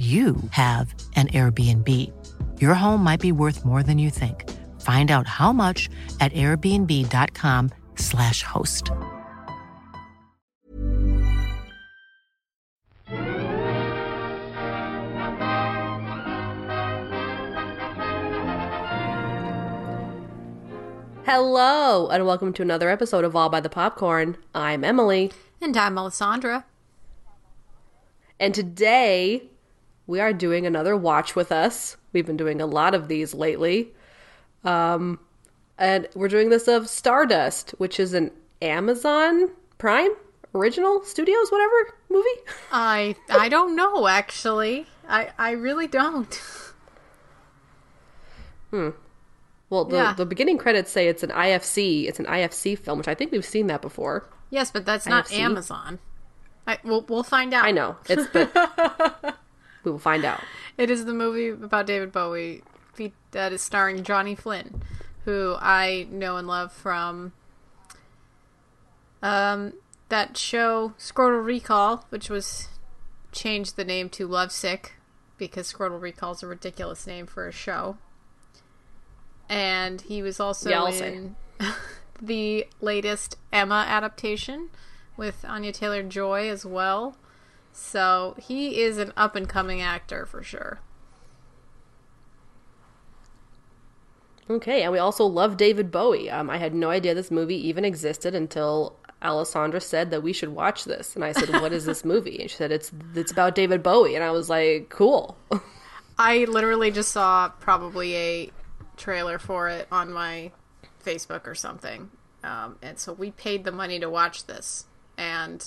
you have an Airbnb. Your home might be worth more than you think. Find out how much at airbnb.com/slash host. Hello, and welcome to another episode of All by the Popcorn. I'm Emily, And I'm Alessandra. and today we are doing another watch with us. We've been doing a lot of these lately. Um, and we're doing this of Stardust, which is an Amazon Prime original studios, whatever movie. I I don't know actually. I I really don't. Hmm. Well, the, Yeah. the beginning credits say it's an IFC. It's an IFC film, which I think we've seen that before. Yes, but that's not Amazon. I, we'll we'll find out. I know it's, but we will find out. It is the movie about David Bowie that is starring Johnny Flynn, who I know and love from um that show Scrotal Recall, which was changed the name to Lovesick because Scrotal Recall is a ridiculous name for a show. And he was also Yeah, in the latest Emma adaptation with Anya Taylor Joy as well. So he is an up and coming actor for sure. Okay, and we also love David Bowie. Um, I had no idea this movie even existed until Alessandra said that we should watch this, and I said, "What is this movie?" And she said, "It's it's about David Bowie," and I was like, "Cool." I literally just saw probably a trailer for it on my Facebook or something. Um, and so we paid the money to watch this. And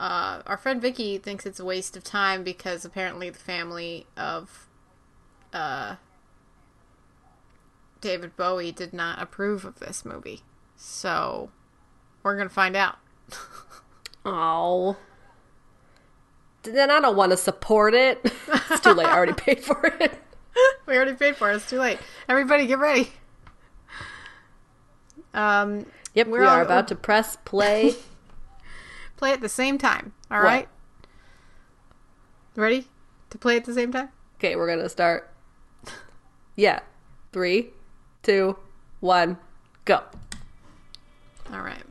uh, our friend Vicky thinks it's a waste of time because apparently the family of uh, David Bowie did not approve of this movie. So we're going to find out. Oh, then I don't want to support it. it's too late. I already paid for it. we already paid for it. It's too late. Everybody get ready. Um, Yep, We're we are all- about to press play. Play at the same time. All What? right. Ready to play at the same time? okay, we're gonna start. Yeah, three, two, one, go. All right.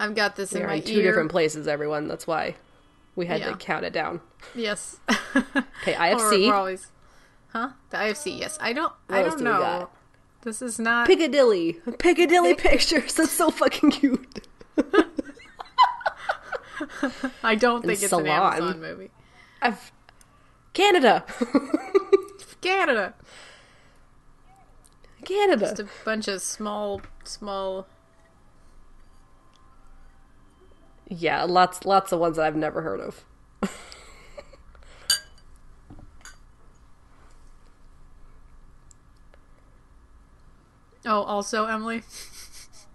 I've got this in We're my in two ear. different places, everyone. That's why we had Yeah. to count it down. Yes. Okay, We're, IFC. we're always. Huh? The IFC. Yes. I don't. I don't do we know. This is not. Piccadilly. Piccadilly Pictures. That's so fucking cute. I don't think it's an Amazon movie. I've Canada. Canada. Canada. Just a bunch of small, small. Yeah, lots lots of ones that I've never heard of. Oh, also Emily. this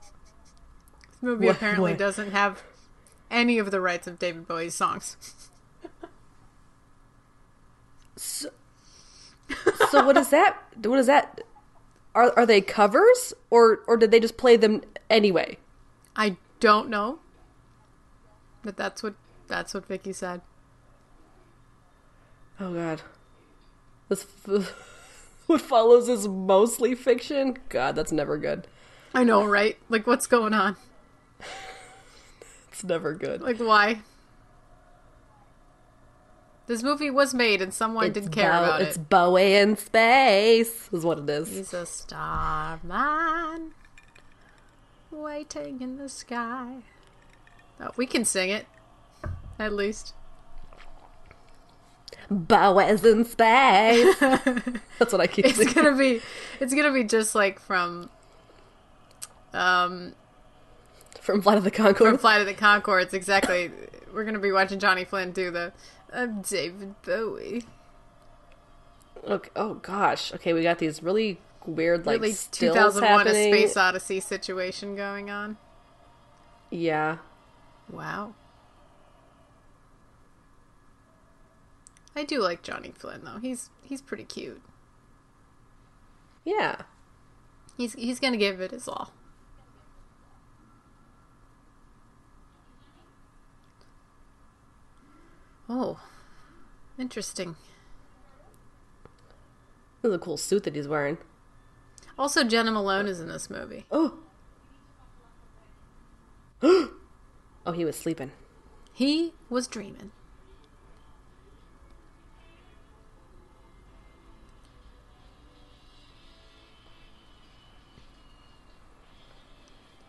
movie What- apparently what? doesn't have any of the rights of David Bowie's songs. So so what is that? What is that? Are are they covers or or did they just play them anyway? I don't know. But that's what that's what Vicky said. Oh god. This what follows is mostly fiction. God, that's never good. I know, right? Like what's going on? It's never good. Like why? This movie was made and someone didn't care Bo- about it's it. Bowie in space is what it is. He's a starman waiting in the sky. Oh, we can sing it. At least. Bowie's in space. That's what I keep It's gonna be it's gonna be just like from um From Flight of the Conchords. from Concord. Flight of the Conchords, exactly. We're gonna be watching Johnny Flynn do the I'm David Bowie. Okay. Oh gosh. Okay, we got these really weird like Really, 2001. A Space Odyssey situation going on. Yeah. Wow. I do like Johnny Flynn though. He's he's pretty cute. Yeah. He's he's gonna give it his all. Oh, interesting. This is a cool suit that he's wearing. Also, Jena Malone is in this movie. Oh. oh, he was sleeping. He was dreaming.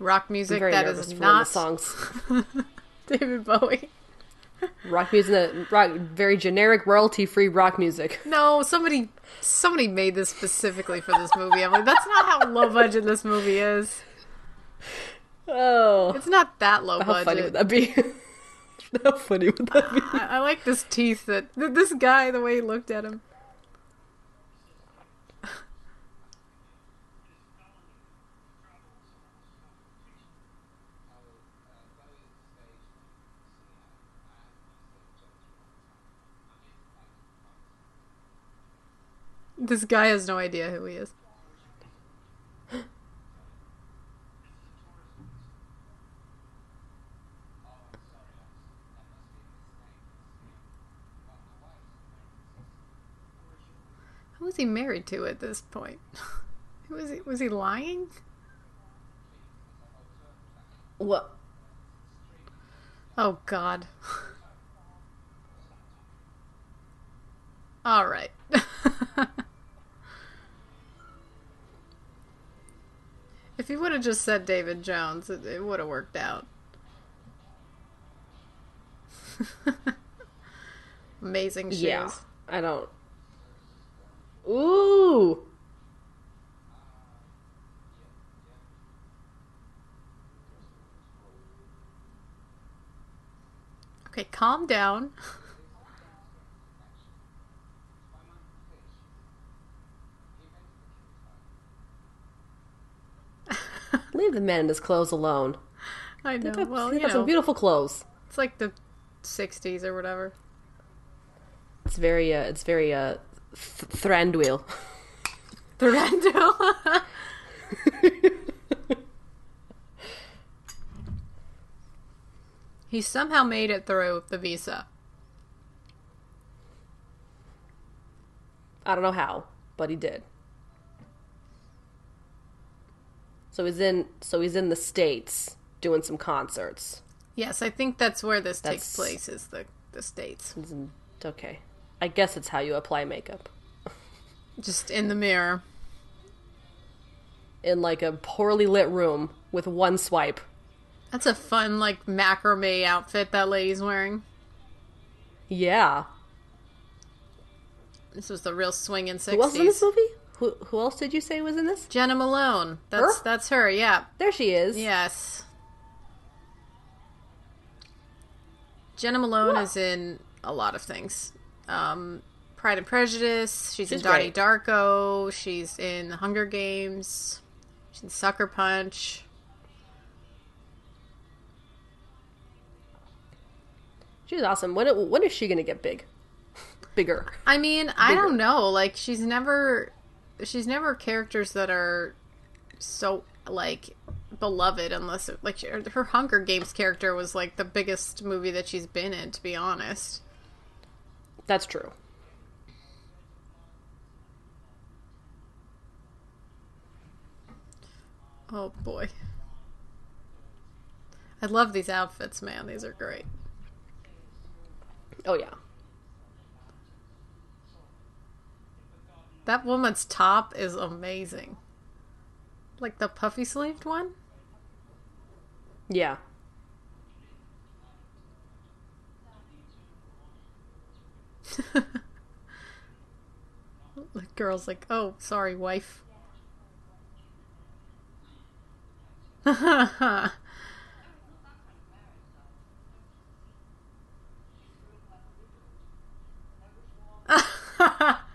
Rock music that is not songs. David Bowie. Rock music, rock, very generic, royalty-free rock music. No, somebody somebody made this specifically for this movie. I'm like, that's not how low budget this movie is. Oh, It's not that low how funny would budget. that be? how funny would that be? I, I like this teeth that this guy the way he looked at him. This guy has no idea who he is. Who was he married to at this point? Who was he? Was he lying? What? Oh God. All right. if he would have just said David Jones, it, it would have worked out. Amazing shoes. Yeah, I don't. Ooh. Okay, calm down. Leave the man in his clothes alone. I know. Got, Well, you got some beautiful clothes. it's like the '60s or whatever. It's very, uh, it's very, uh, th- Thranduil. Thorendo. he somehow made it through the visa. I don't know how, but he did. So he's in, so he's in the states doing some concerts. Yes, I think that's where this takes place. Is the the states okay, I guess it's how you apply makeup just in the mirror? in like a poorly lit room with one swipe. That's a fun like macrame outfit that lady's wearing. Yeah. This was the real swinging Who else in this sixties. movie? Who, who else did you say was in this? Jena Malone. That's Her? that's her. Yeah. There she is. Yes. Jena Malone Wow. is in a lot of things. Um, Pride and Prejudice. She's, in She's Donnie great. Darko. She's in The Hunger Games. She's in Sucker Punch. She's awesome. When when is she gonna get big? Bigger. I mean, I don't know. Like she's never she's never characters that are so like beloved unless it, like she, her Hunger Games character was like the biggest movie that she's been in to be honest. That's true. Oh boy. I love these outfits, man. These are great. Oh yeah. That woman's top is amazing. Like the puffy sleeved one? Yeah. The girl's like, oh, sorry, wife.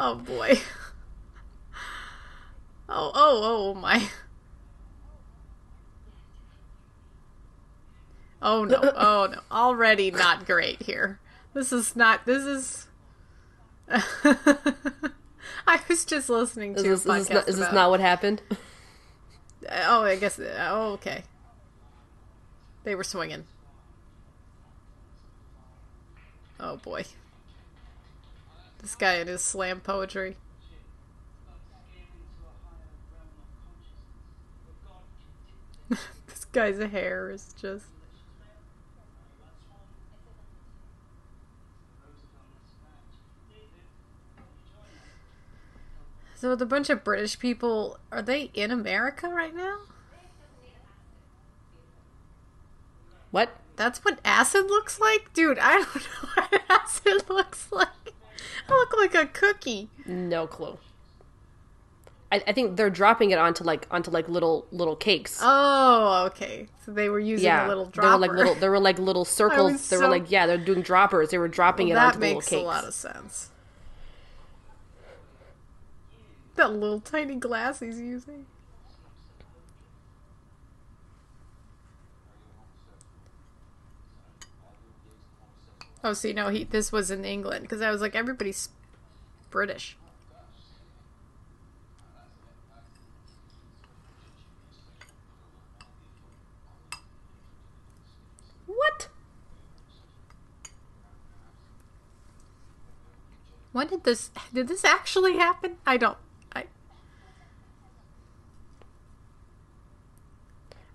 Oh boy. Oh, oh, oh my. Oh no, oh no. Already not great here. This is not, this is. I was just listening to Is this, a is this not, is this about- not what happened? Oh, I guess. Oh, okay. They were swinging. Oh boy. This guy and his slam poetry. this guy's hair is just. So the bunch of British people are they in America right now? What? That's what acid looks like? Dude, I don't know what acid looks like. I look like a cookie. No clue. I, I think they're dropping it onto like onto like little little cakes. Oh, okay. So they were using yeah, a little they dropper. were like little. They were like little circles. They were like yeah, they're doing droppers. They were dropping it that onto little makes a lot of sense. That little tiny glass he's using. Oh, see, no, he. This was in England because I was like, everybody's British. What? When did this? Did this actually happen? I don't.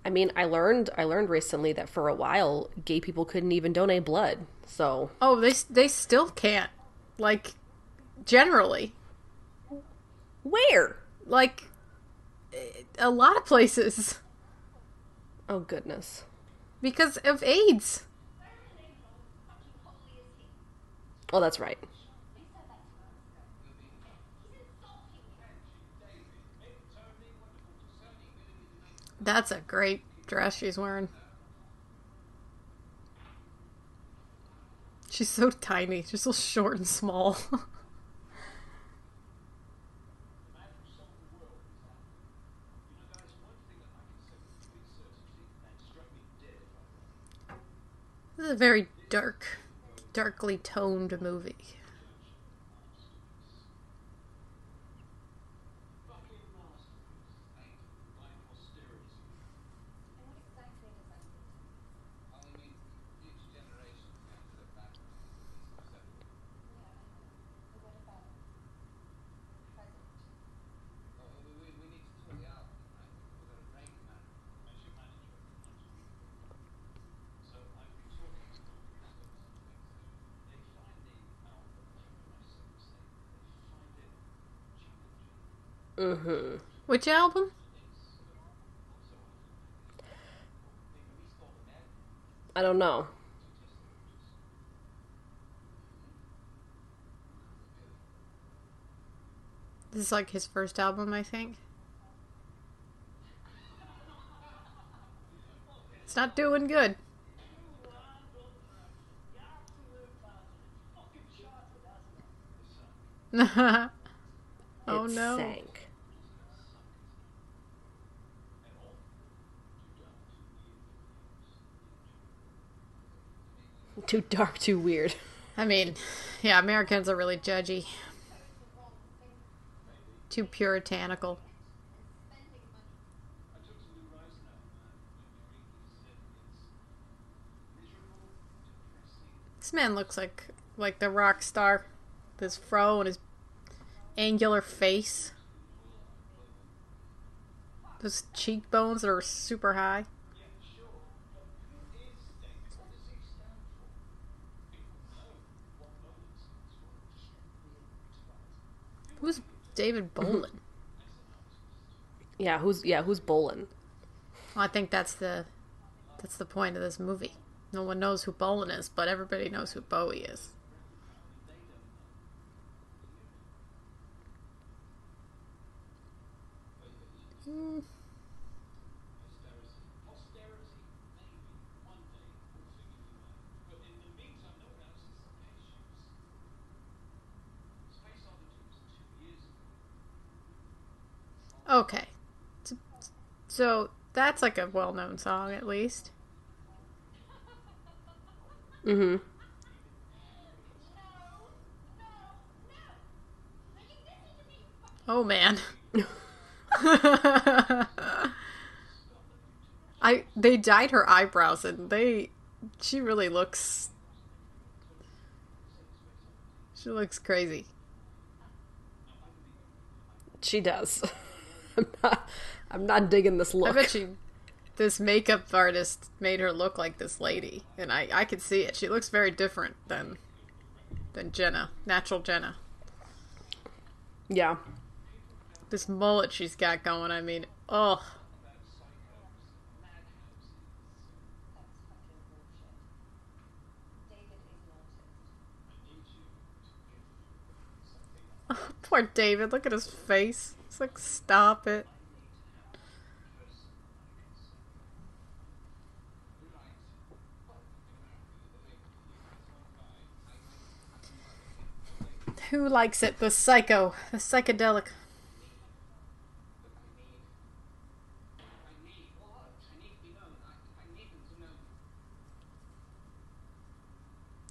I. Mean, I learned I learned recently that for a while, gay people couldn't even donate blood. So Oh, they they still can't. Like, generally, where? like, a lot of places Oh goodness. because of AIDS. Oh, that's right. That's a great dress she's wearing. She's so tiny. She's so short and small. this is a very dark, darkly toned movie. Mm-hmm. Which album? I don't know. This is like his first album, I think. It's not doing good. oh it no. sank. Too dark, too weird. I mean, yeah, Americans are really judgy. Too puritanical. This man looks like like the rock star. This fro and his angular face. Those cheekbones that are super high. Who's David Bolin? Yeah, who's yeah, who's Bolin? Well, I think that's the that's the point of this movie. No one knows who Bolin is, but everybody knows who Bowie is. Hmm. Okay. So, that's like a well known song, at least. Mm-hmm. Oh man. I they dyed her eyebrows and they she really looks she looks crazy. She does. I'm not. I'm not digging this look. I bet she this makeup artist made her look like this lady and I I could see it. She looks very different than than Jena, natural Jena. Yeah. This mullet she's got going, I mean, oh. Poor David, look at his face. It's like, stop it. Who likes it? The psycho, the psychedelic.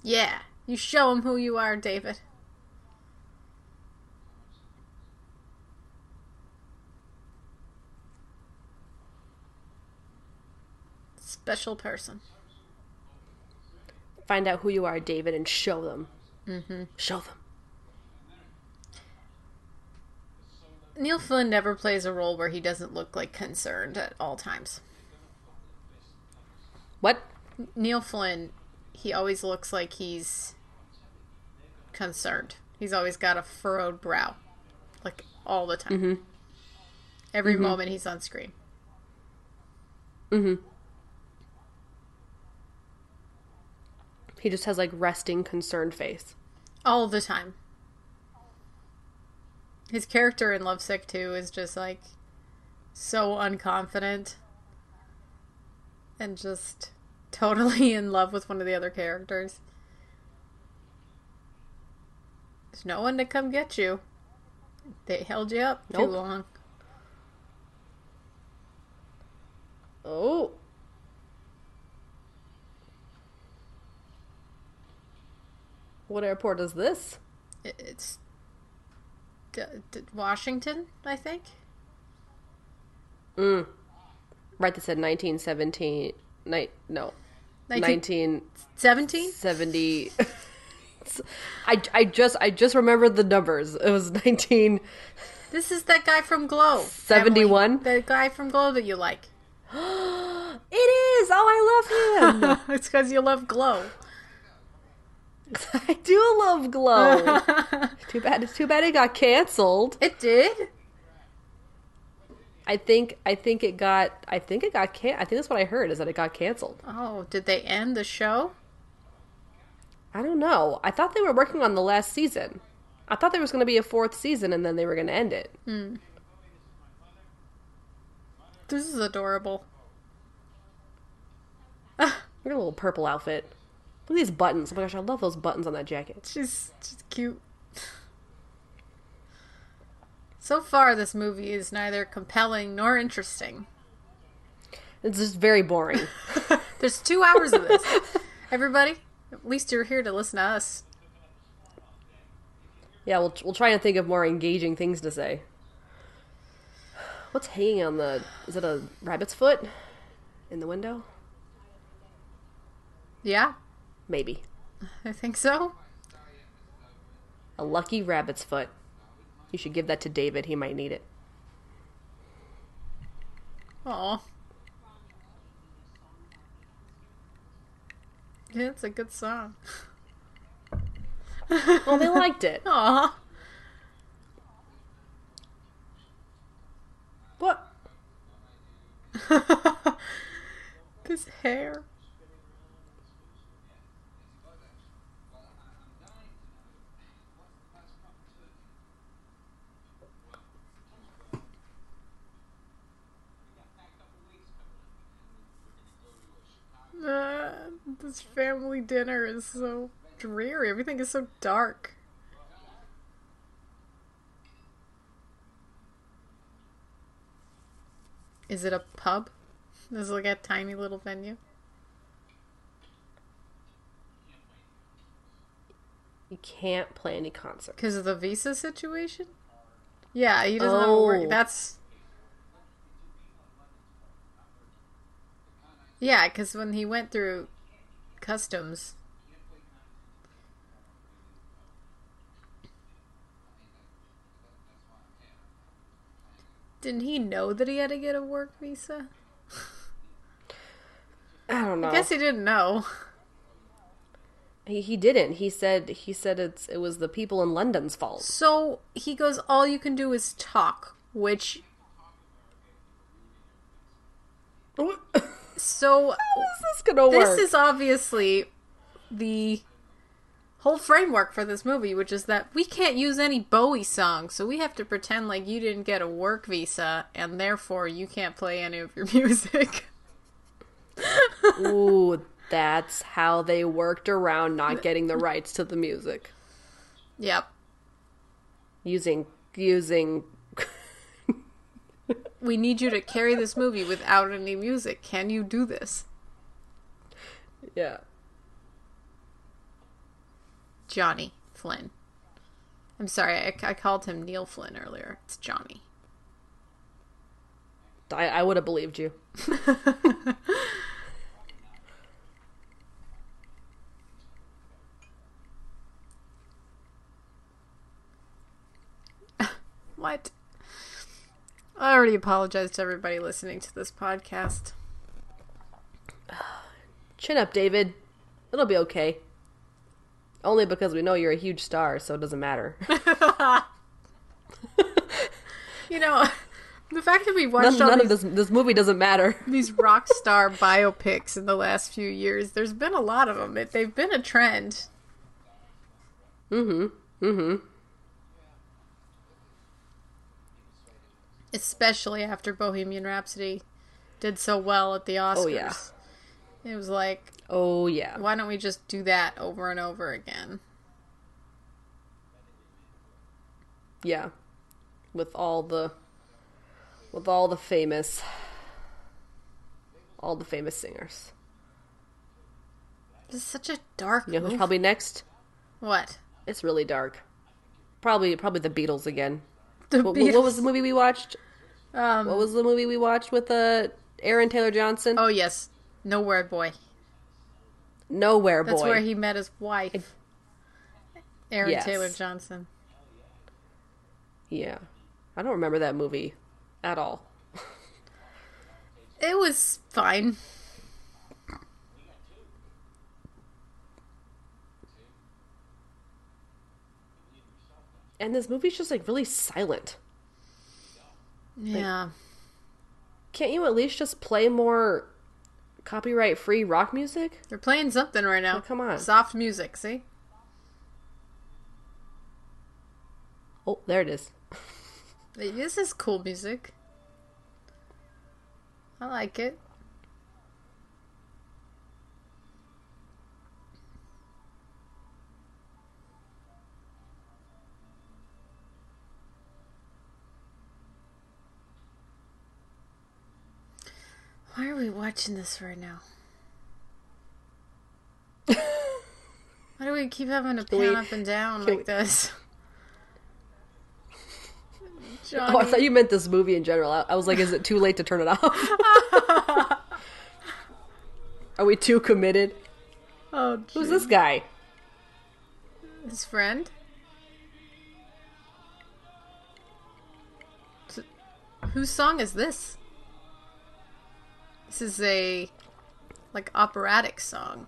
Yeah, you show him who you are, David. Special person. Find out who you are, David, and show them. Mm-hmm. Show them. Neil Flynn never plays a role where he doesn't look like concerned at all times. What? Neil Flynn, he always looks like he's concerned. He's always got a furrowed brow, like all the time. Mm-hmm. Every moment he's on screen. Mm-hmm. He just has like resting, concerned face. All the time. His character in Lovesick too is just like so unconfident and just totally in love with one of the other characters. There's no one to come get you. They held you up too long. Oh. What airport is this? It's D- D- Washington, I think. Mm. Right, that said 1917. Ni- no. 1917? 1970. I, I just I just remembered the numbers. It was 19. This is that guy from Glow. 71? Emily. The guy from Glow that you like. It is. Oh, I love him. it's because you love Glow. I do love Glow. too bad. Too bad it got canceled. It did? I think. I think it got. I think it got can. I think that's what I heard is that it got canceled. Oh, did they end the show? I don't know. I thought they were working on the last season. I thought there was going to be a fourth season and then they were going to end it. Hmm. This is adorable. A little purple outfit. Look at these buttons. Oh my gosh, I love those buttons on that jacket. She's, she's cute. So far, this movie is neither compelling nor interesting. It's just very boring. There's two hours of this. Everybody, at least you're here to listen to us. yeah, we'll we'll try and think of more engaging things to say. What's hanging on the? Is it a rabbit's foot in the window? Yeah, Maybe I think so. a lucky rabbit's foot. You should give that to David. He might need it. Aw. Yeah, it's a good song. Well, they liked it. Aw. What? This hair. Uh, this family dinner is so dreary. Everything is so dark. Is it a pub? Is it like a tiny little venue? You can't play any concert. Because of the visa situation? Yeah, he doesn't have a work. Oh. That's. Yeah, because when he went through customs. Didn't he know that he had to get a work visa? I don't know. I guess he didn't know. he, he didn't. He said he said it's it was the people in London's fault. So he goes, All you can do is talk, which. So How's this gonna this work? is obviously the whole framework for this movie, which is that we can't use any Bowie songs, so we have to pretend like you didn't get a work visa, and therefore you can't play any of your music. Ooh, that's how they worked around not getting the rights to the music yep. using using. We need you to carry this movie without any music. Can you do this? Yeah. Johnny Flynn. I'm sorry, I, I called him Neil Flynn earlier. It's Johnny. I, I would have believed you. What? I already apologized to everybody listening to this podcast. Chin up, David. It'll be okay. Only because we know you're a huge star, so it doesn't matter. You know, the fact that we none watched all none of this this movie doesn't matter. these rock star biopics in the last few years, there's been a lot of them. It, they've been a trend. Mm-hmm. Mm-hmm. Especially after Bohemian Rhapsody did so well at the Oscars. Oh, yeah. It was like, Oh yeah. why don't we just do that over and over again? Yeah. With all the with all the famous all the famous singers. This is such a dark You know who's probably next? What? It's really dark. Probably probably the Beatles again. The What, what was the movie we watched? Um, What was the movie we watched with uh Aaron Taylor Johnson? oh, yes. Nowhere Boy. Nowhere That's Boy. where he met his wife, Aaron Yes. Taylor Johnson. Yeah. I don't remember that movie at all. It was fine. And this movie's just like really silent. Yeah. Can't you at least just play more copyright free rock music? They're playing something right now. Oh, come on. Soft music, see? Oh, there it is. This is cool music. I like it. Why are we watching this right now? Why do we keep having to pan we- up and down like we- this? Oh, I thought you meant this movie in general. I, I was like, is it too late to turn it off? Are we too committed? Oh, Who's this guy? His friend? Whose song is this? This is a like operatic song.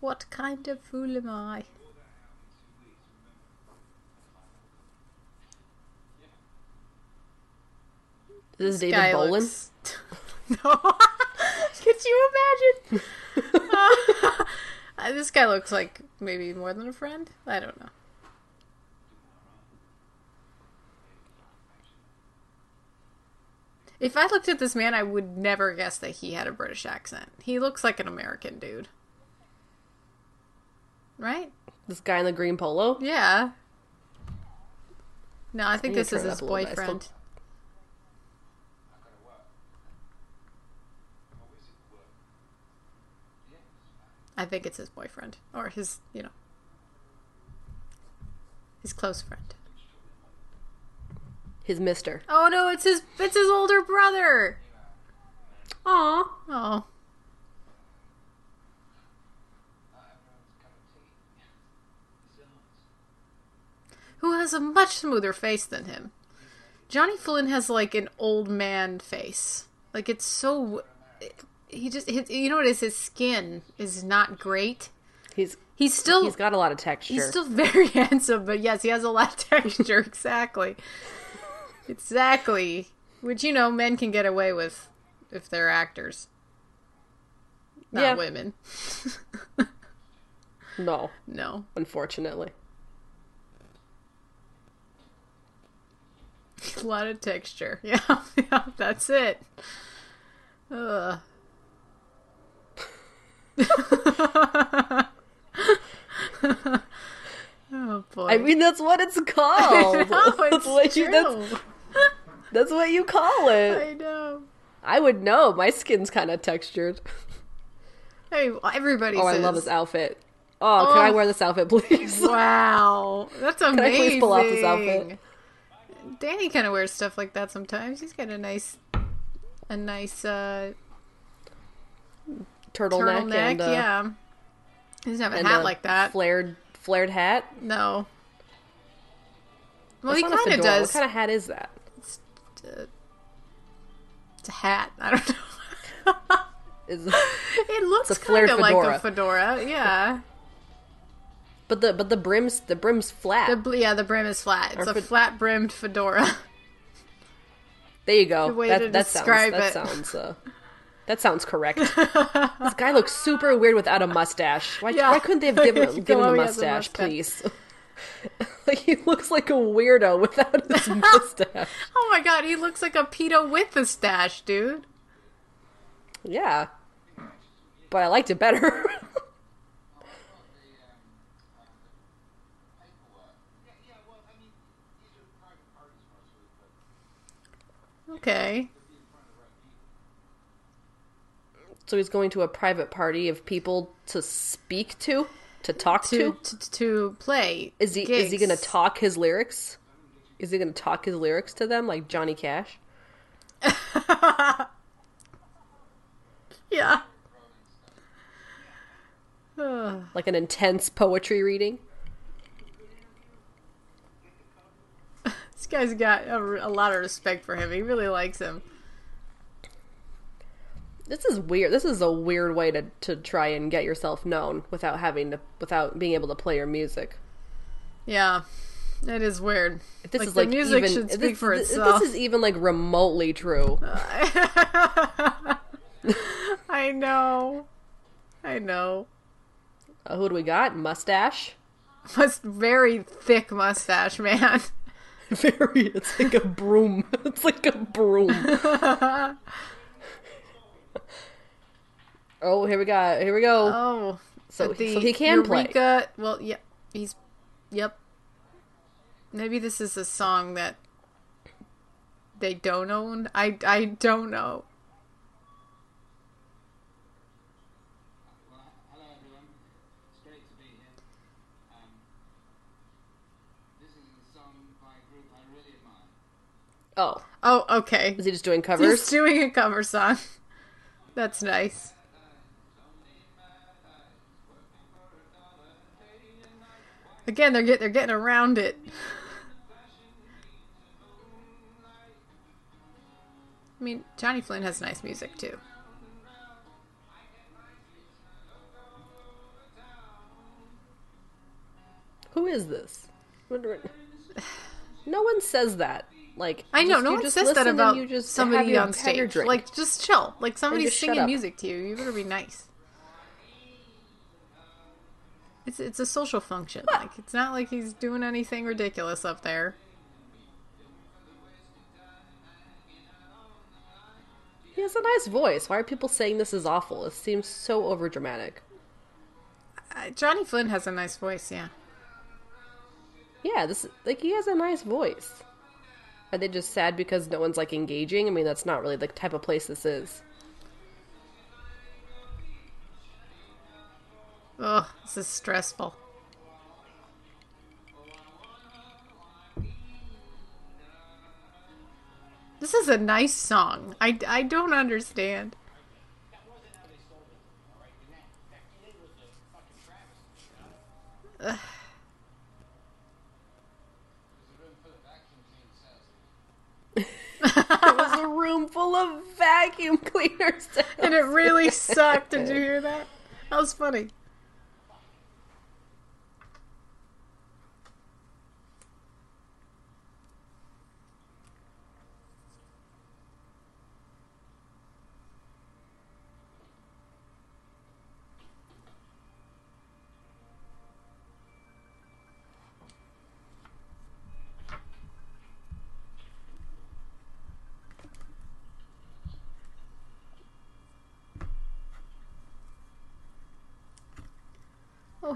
What kind of fool am I? This is David Bolin. looks- no. Could you imagine? Uh, this guy looks like maybe more than a friend. I don't know. If I looked at this man, I would never guess that he had a British accent. He looks like an American dude. Right? This guy in the green polo. Yeah. No, I think this is his up a little bit. I still- boyfriend. I think it's his boyfriend or his, you know, his close friend. His Mister. Oh no, it's his it's his older brother. Aw. Oh, who has a much smoother face than him. Johnny Flynn has like an old man face. Like it's so he just his, you know what it is his skin is not great. He's He's still he's got a lot of texture. He's still very handsome, but yes, he has a lot of texture. exactly. Exactly. Which, you know, men can get away with if they're actors. Not Yeah. women. no, No. unfortunately. A lot of texture. Yeah, yeah, that's it. Ugh. oh boy. I mean, that's what it's called. no, that's, it's what true. you, that's, that's what you call it. I know. I would know. My skin's kind of textured. Hey, everybody Oh, I love this outfit. Oh, can I Oh. wear this outfit, please? Wow, that's amazing. Can I please pull off this outfit? Danny kind of wears stuff like that sometimes. He's got a nice, a nice uh, Turtleneck, turtleneck. and, uh, yeah, he doesn't have a hat a like that. Flared, flared hat. no. Well, That's he kind of does. What kind of hat is that? It's a hat. I don't know. Is it looks It's kind of like a fedora. Yeah. but the but the brim's the brim's flat. The yeah, the brim is flat. It's Or a fed- flat brimmed fedora. there you go. That to that sounds that sounds uh, that sounds correct. this guy looks super weird without a mustache. Why, Yeah. why couldn't they have given, given him a mustache, mustache. please? Like he looks like a weirdo without his mustache. oh my god, he looks like a pedo with a stash, dude. Yeah, but I liked it better. Okay. so he's going to a private party of people to speak to, to talk To to. to, to play. Is he is he going to talk his lyrics? Is he going to talk his lyrics to them like Johnny Cash? Yeah. Like an intense poetry reading? this guy's got a, a lot of respect for him. He really likes him. This is weird. This is a weird way to, to try and get yourself known without having to without being able to play your music. Yeah. It is weird. If this like, is like music even, should speak this, for itself. this is even like remotely true. I know. I know. Uh, who do we got? Mustache. Must very thick mustache, man. Very. It's like a broom. It's like a broom. Oh, here we go. Here we go. Oh, So- the so he can play. Eureka, Well, yeah, he's. Yep. Maybe this is a song that they don't own. I I don't know. Well, hello everyone. It's great to be here. This is a song by a group I really admire. Oh, Oh, okay. is he just doing covers? He's doing a cover song. That's nice. Again, they're get they're getting around it. I mean, Johnny Flynn has nice music too. Who is this? No one says that. Like I know just- no one just says that about you just somebody on stage. Like, just chill. Like somebody's singing music to you. You better be nice. It's it's a social function. Like it's not like he's doing anything ridiculous up there. he has a nice voice. Why are people saying this is awful? It seems so overdramatic. Uh, Johnny Flynn has a nice voice. Yeah. Yeah, this like he has a nice voice. Are they just sad because no one's like engaging? I mean, that's not really the type of place this is. Ugh, this is stressful. This is a nice song. I, I don't understand. Ugh. It was a room full of vacuum cleaners. And it really sucked. Did you hear that? That was funny.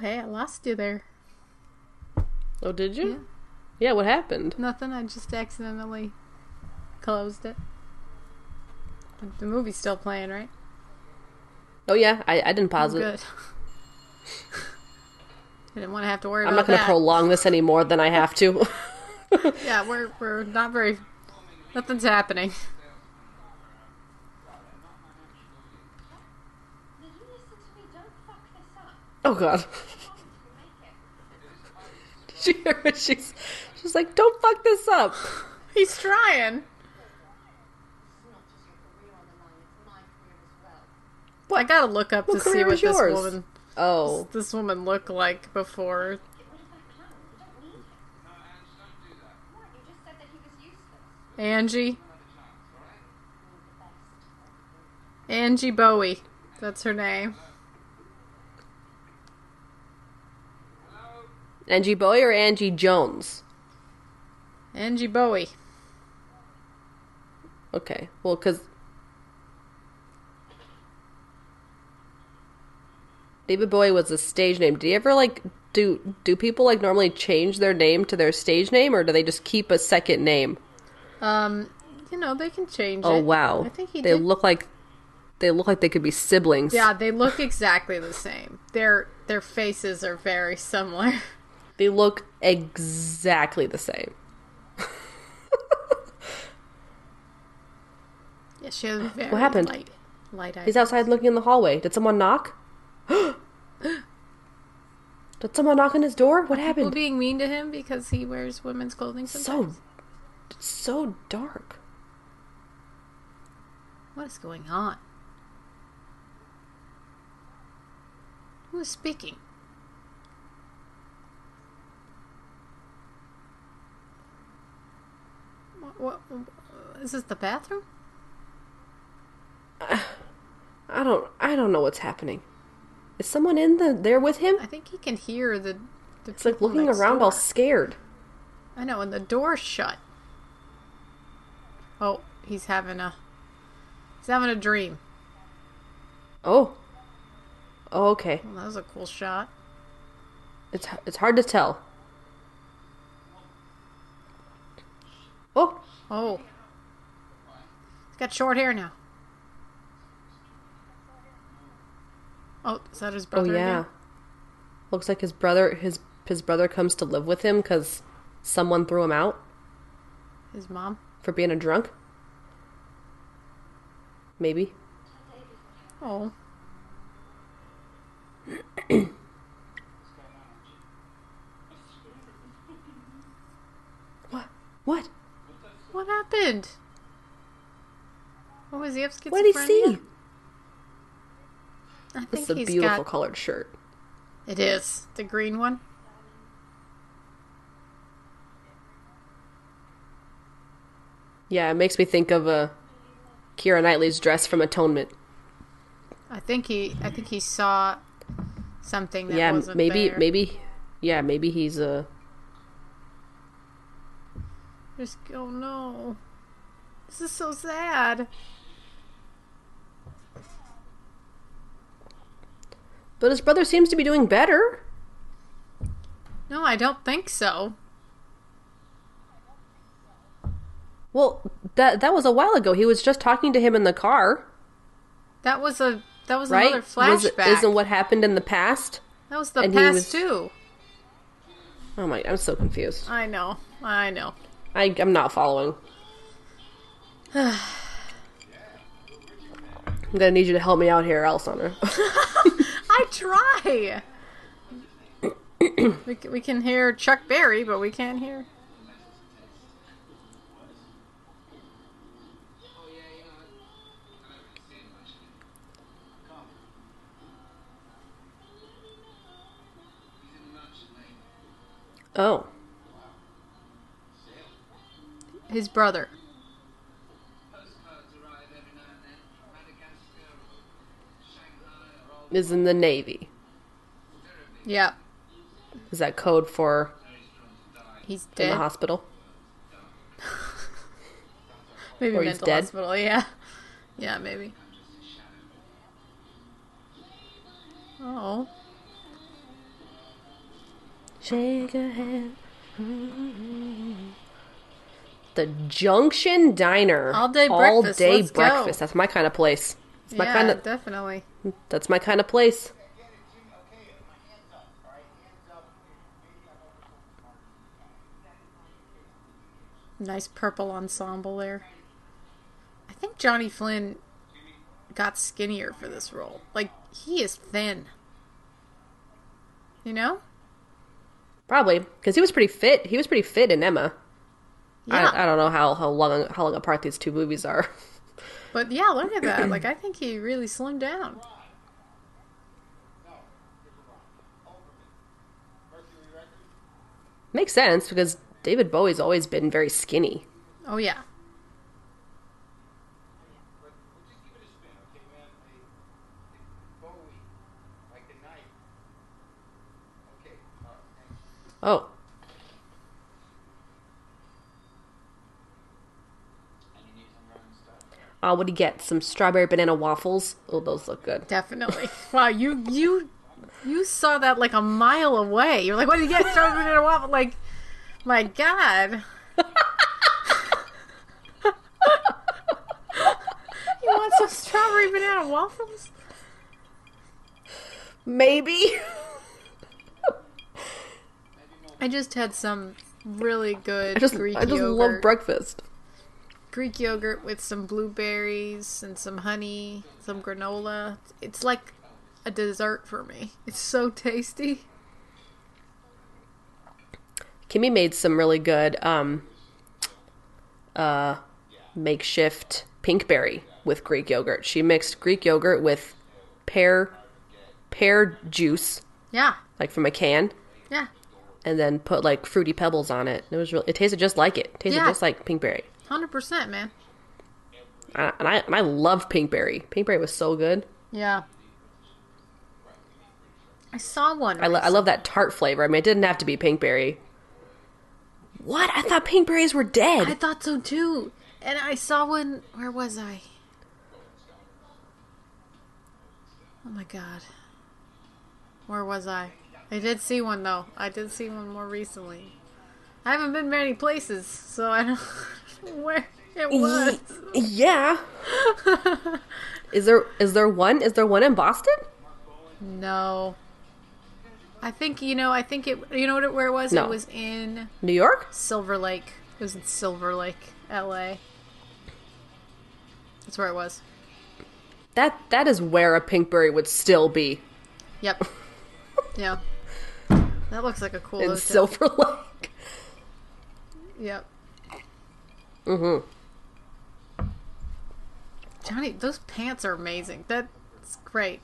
Hey, I lost you there. Oh, did you? Yeah. what happened? Nothing. I just accidentally closed it. But The movie's still playing, right? Oh yeah, I, I didn't pause oh, it. Good. I didn't want to have to worry I'm not going to prolong this any more than I have to. Yeah, we're we're not very. Nothing's happening. Did you listen to me? Don't fuck this up. Oh god. Did you hear what she's she's like, don't fuck this up. He's trying. It's not just your career on the line, it's my career as well. I gotta look up What to see what this yours? woman Oh. this woman looked like before. Angie. Angie Bowie. That's her We don't need him. No, Ange, don't do that. What? You just said that he was useless. Angie, Another chance, alright? Angie Bowie, that's her name. Hello? Angie Bowie or Angie Jones? Angie Bowie. Okay. Well, because David Bowie was a stage name. Do you ever like do do people like normally change their name to their stage name, or do they just keep a second name? Um, you know they can change Oh it. wow, I think he they did. look like they look like they could be siblings. yeah, they look exactly the same. Their their faces are very similar. they look exactly the same. Yeah, she has very What happened? light, light eyes. He's outside looking in the hallway. Did someone knock? Did someone knock on his door? What People happened? being mean to him because he wears women's clothing. Sometimes. So, so dark. What is going on? Who is speaking? What, is this the bathroom? Uh, I don't. I don't know what's happening. Is someone in the there with him? I think he can hear the. the It's like looking around all scared. I know, and the door's shut. Oh, he's having a. He's having a dream. Oh. Oh, okay. Well, that was a cool shot. It's it's hard to tell. Oh, Oh. He's got short hair now. Oh, is that his brother? oh yeah. again? Looks like his brother his his brother comes to live with him because someone threw him out His mom. for being a drunk. Maybe. Oh. What? What? What happened? What was he have schizophrenia? What did he see? I think This is a he's beautiful got... colored shirt. It is. The green one. Yeah, it makes me think of uh, Keira Knightley's dress from Atonement. I think he I think he saw something that yeah, wasn't maybe, there. maybe, yeah, maybe he's uh, just oh no. This is so sad. But his brother seems to be doing better. No, I don't think so. Well, that that was a while ago. He was just talking to him in the car. That was a that was right? another flashback. Was, isn't what happened in the past? That was the and past was... too. Oh my! I'm so confused. I know. I know. I I'm not following. I'm gonna need you to help me out here, Alessandra. I try. we, we can hear Chuck Berry, but we can't hear. Oh or brother. is in the Navy. Yeah, Is that code for he's in the dead. hospital? Maybe Or he's mental dead. hospital. Yeah, yeah, maybe. Oh, Shake a hand. The Junction Diner. All day All breakfast, day let's go. That's my kind of place. It's my yeah, kind of. definitely. That's my kind of place. Nice purple ensemble there. I think Johnny Flynn got skinnier for this role. Like he is thin. You know? Probably because he was pretty fit. He was pretty fit in Emma. Yeah. I, I don't know how, how long how long apart these two movies are. But yeah, look at that. Like I think he really slimmed down. Makes sense because David Bowie's always been very skinny. Oh yeah. But we'll just give it a spin, okay, man? Hey, hey, Bowie, like the knife. Okay, alright, thanks. Oh, And you need some random stuff. would get? Some strawberry banana waffles. Oh, those look good. Definitely. wow, you you you saw that like a mile away. You're like, what did you get? Strawberry banana waffle? Like, my God. you want some strawberry banana waffles? Maybe. I just had some really good I just Greek I just love breakfast. Greek yogurt with some blueberries and some honey, some granola. It's like a dessert for me. It's so tasty. Kimmy made some really good um uh makeshift pinkberry with Greek yogurt. She mixed Greek yogurt with pear pear juice, Yeah. like from a can, Yeah. and then put like fruity pebbles on it. It was really it tasted just like it. It tasted Yeah. just like pinkberry. 100%, man. I, and I and I love pinkberry. Pinkberry was so good. Yeah. I saw one. I, lo- I love that tart flavor. I mean, it didn't have to be pinkberry. What? I thought pinkberries were dead. I thought so too. And I saw one. Where was I? Oh my god. Where was I? I did see one though. I did see one more recently. I haven't been many places, so I don't where it was. yeah. is there is there one? Is there one in Boston? No. I think you know. I think it. You know what? It, where it was? No. It was in New York? Silver Lake. It was in Silver Lake, L.A. That's where it was. That that is where a pinkberry would still be Yep. yeah. That looks like a cool in hotel. Silver Lake. Yep. Mm-hmm. Johnny, those pants are amazing. That's great.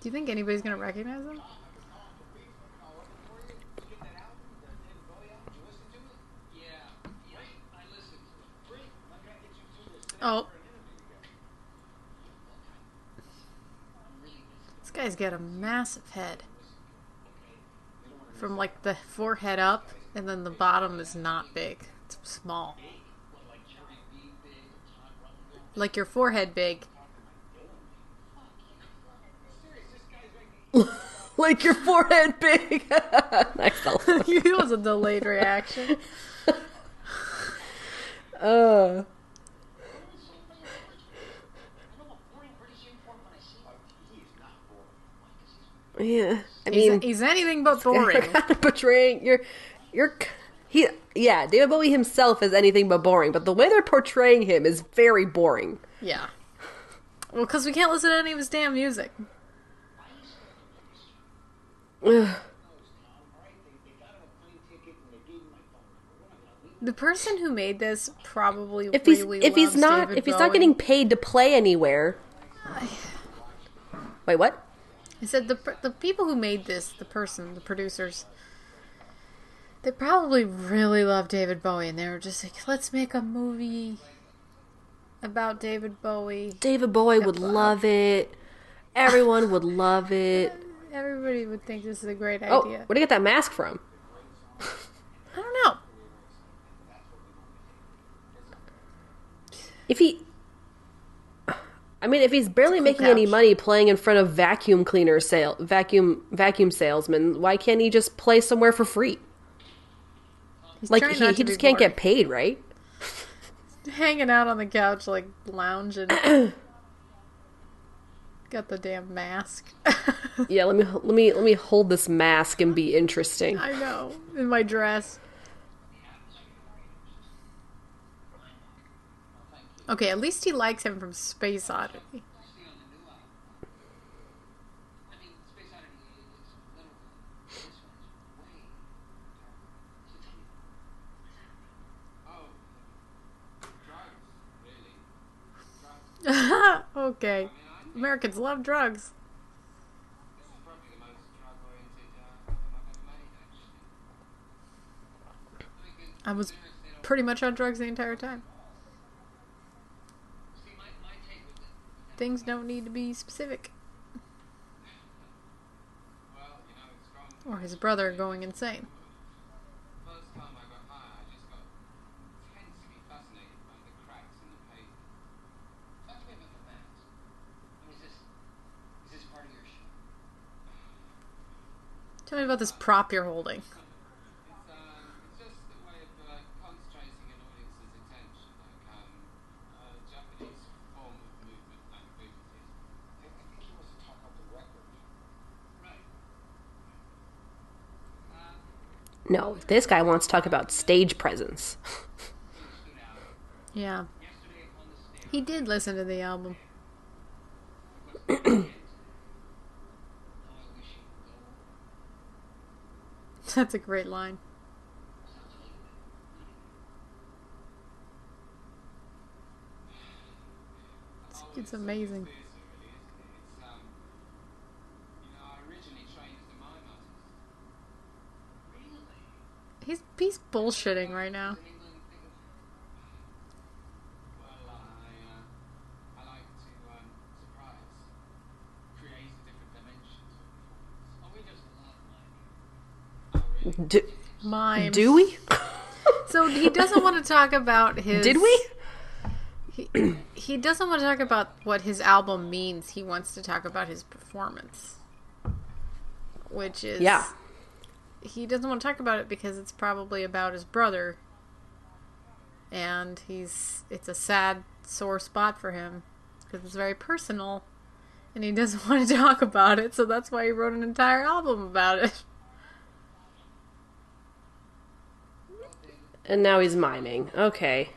Do you think anybody's gonna recognize them? Oh. Guy's got a massive head. From like the forehead up, and then the bottom is not big. It's small. Like your forehead big. like your forehead big. it was a delayed reaction. Uh, yeah. I He's, mean, he's anything but boring. portraying you're you're he yeah david bowie himself is anything but boring but the way they're portraying him is very boring yeah. Well, because we can't listen to any of his damn music. The person who made this probably if he's really if he's not David if he's Bowie. not getting paid to play anywhere wait what I said the the people who made this, the person, the producers, they probably really love David Bowie, and they were just like, "Let's make a movie about David Bowie." david bowie would love it everyone would love it Everybody would think this is a great idea. oh idea. where do you get that mask from I don't know. if he I mean, if he's barely making any money playing in front of vacuum cleaner sale, vacuum vacuum salesmen, why can't he just play somewhere for free? He's Like he, he just can't get paid, right? hanging out on the couch, like lounging. Got the damn mask. Yeah, let me let me let me hold this mask and be interesting. I know. In my dress. Okay, at least he likes him from Space Oddity. Okay. Americans love drugs. I was pretty much on drugs the entire time. See, my, my take with it, Things don't need to be specific. Or his brother going insane. Tell me about this prop you're just got intensely fascinated by the cracks in the pavement. Talk to me about the band. I mean, is this, is this part of your show? Tell me about this prop you're holding. It's, um, it's just a way of uh, concentrating an audience's attention, like um, a Japanese form of movement like Buddhism. I think he wants to talk about the record. Right. Um, No, this guy wants to talk about stage presence. Yeah. He did listen to the album. That's a great line. It's, it's amazing. Theatre, really, isn't it? It's, um, you know, I originally trained as a mime artist. Really? He's he's bullshitting right now. In England, think of... Well, I, uh, I like to, um, surprise. Create a different dimension to a performance. Oh, we just love miming. Oh, really? Do, Mime. do we? So he doesn't want to talk about his. Did we? He, he doesn't want to talk about what his album means. He wants to talk about his performance, which is Yeah. He doesn't want to talk about it because it's probably about his brother, and he's it's a sad, sore spot for him because it's very personal, and he doesn't want to talk about it. So that's why he wrote an entire album about it. And now he's miming. Okay.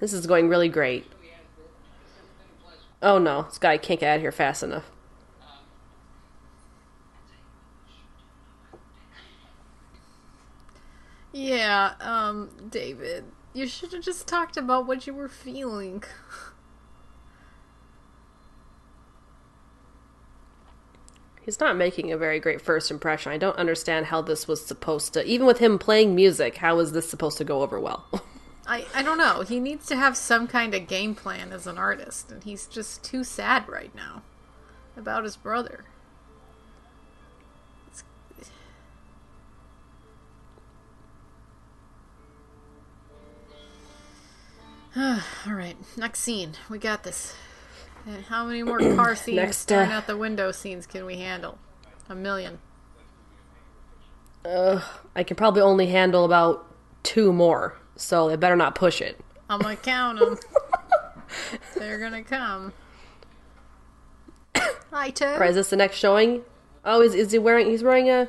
This is going really great. Oh no, this guy can't get out of here fast enough. Yeah, um, David, you should have just talked about what you were feeling. He's not making a very great first impression. I don't understand how this was supposed to, even with him playing music, how is this supposed to go over well? I, I don't know. He needs to have some kind of game plan as an artist, and he's just too sad right now about his brother. All right, next scene. We got this. And how many more car scenes Next, staring uh, out the window scenes can we handle? A million. Ugh, I can probably only handle about two more, so they better not push it. I'm gonna count them. They're gonna come. Hi, Toad. Or is this the next showing? Oh, is is he wearing? He's wearing a.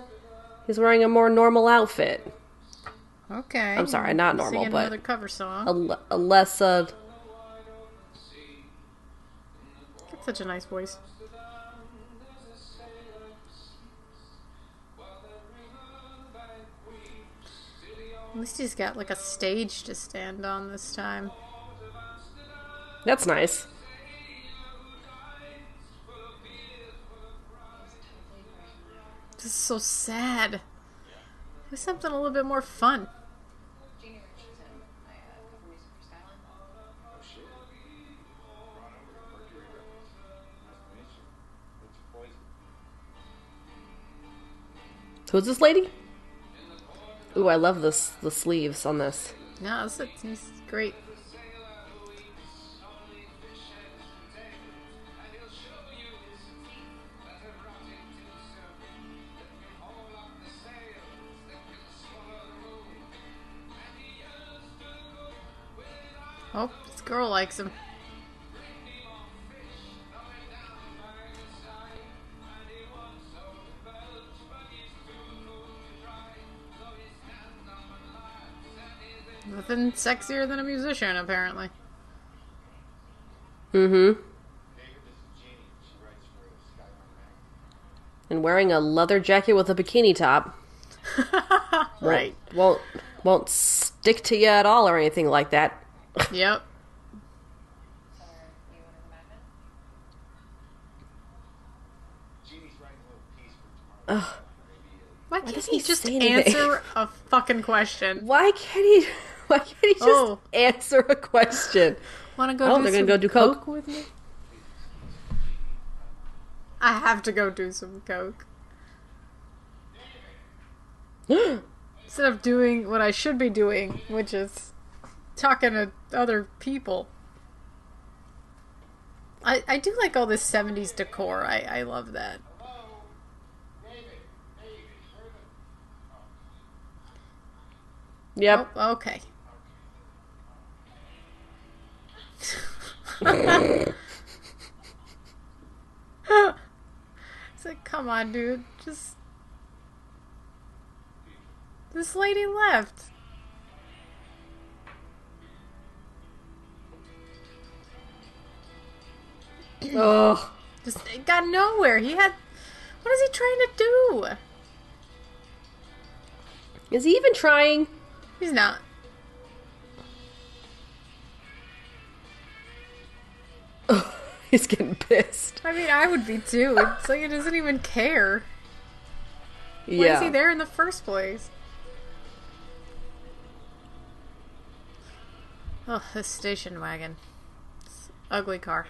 He's wearing a more normal outfit. Okay. I'm sorry, not normal, but- another cover song. A, a less of. That's such a nice voice. At least he's got like a stage to stand on this time. That's nice. This is so sad. Do something a little bit more fun. Who's this lady? Ooh, I love this the sleeves on this. Is, this is great. Oh, this girl likes him. Nothing sexier than a musician, apparently. Mm-hmm. David, this is Jeannie. She writes for Skyline Magazine. And wearing a leather jacket with a bikini top. Right. Won't won't stick to you at all or anything like that. Yep. So are you one of the Mad Men? Jeannie's writing a little piece for tomorrow. Maybe uh, Why can't doesn't he he just say anything? answer a fucking question? Why can't he? Why can't he just Oh. answer a question? Want to go? Oh, do they're gonna go do coke? with me? I have to go do some coke instead of doing what I should be doing, which is talking to other people. I I do like all this '70s decor. I I love that. Yep. Oh, okay. it's like, come on, dude. Just. This lady left. Ugh. Just it got nowhere. He had. What is he trying to do? Is he even trying? He's not. He's getting pissed. I mean, I would be too. It's like he doesn't even care. Why yeah. is he there in the first place? Oh, this station wagon. An ugly car.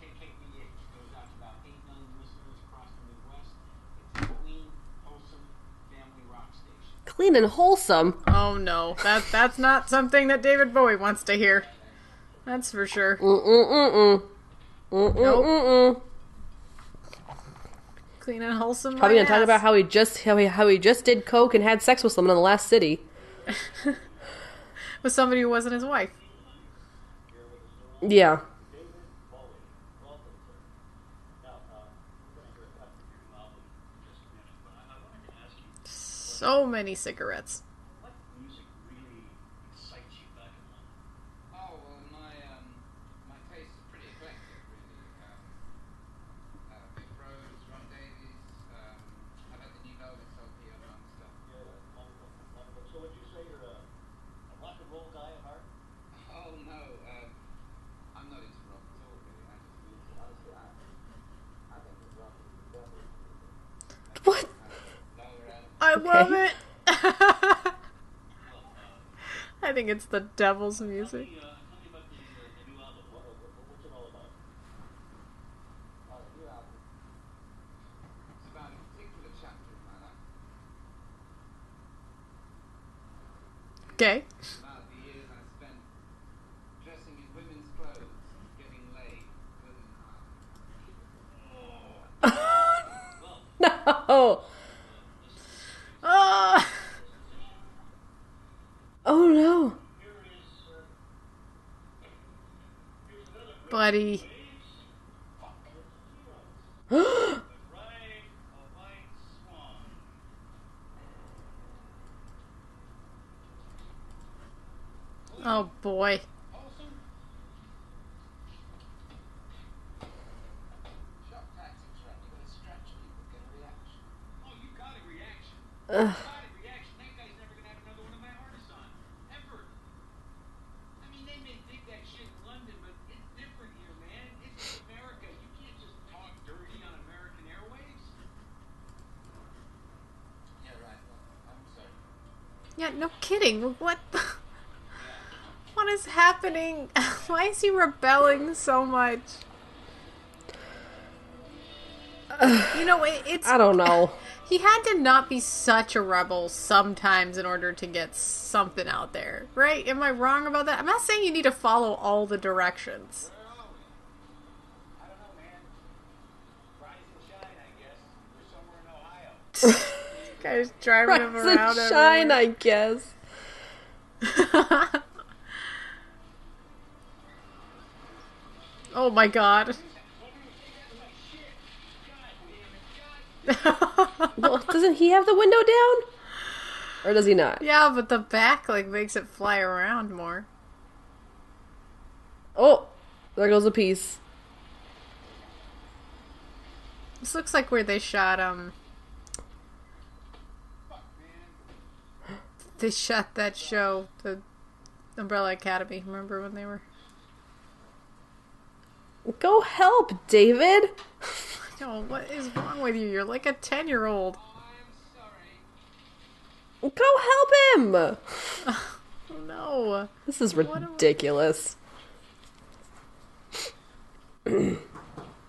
This is KKBH. Goes out to about 8 million listeners across the Midwest. It's a clean, wholesome family rock station. Clean and wholesome. Oh no, that that's not something that David Bowie wants to hear. That's for sure. Mm-mm-mm-mm. Mm-mm-mm-mm. Clean and wholesome. Probably gonna talk about how he just how he how he just did coke and had sex with someone in the last city. with somebody who wasn't his wife. Yeah. So many cigarettes. What music really excites you back in London? Oh well, my um, my taste is pretty eclectic, really. Um, uh, Biff Rose, Ron Davies. Um, I've had the New Velvet LP among stuff. So would you say you're a, a rock and roll guy at heart? Oh no, um, I'm not into rock at all, really. I just honestly, I, I think that rock is the devil. What? Lower end. I love it. I think it's the devil's music. Okay. About the years I spent dressing in women's clothes, getting laid, women arms. no. Oh, Oh, oh no. buddy. Oh boy. Shock tactics, right? You've got to stretch people, get a reaction. Oh, you got a reaction. Ugh. Got a reaction. That guy's never gonna have another one of my artists on. Ever. I mean, they may dig that shit in London, but it's different here, man. This is America. You can't just talk dirty on American Airways. Yeah, right. Well, I'm sorry. Yeah, no kidding. What? What is happening? Why is he rebelling so much? You know, it, it's I don't know. he had to not be such a rebel sometimes in order to get something out there, right? Am I wrong about that? I'm not saying you need to follow all the directions. Where are we? I don't know, man. Rise shine, I guess. We're somewhere in Ohio. Guys driving him Rise around and shine, everywhere. I guess. oh my god. Well, doesn't he have the window down? Or does he not? yeah, but the back like makes it fly around more. Oh, there goes a piece. This looks like where they shot um they shot that show, the Umbrella Academy. Remember when they were Go help, David. Oh, what is wrong with you? You're like a ten year old. I'm sorry. Go help him. Oh no. This is ridiculous.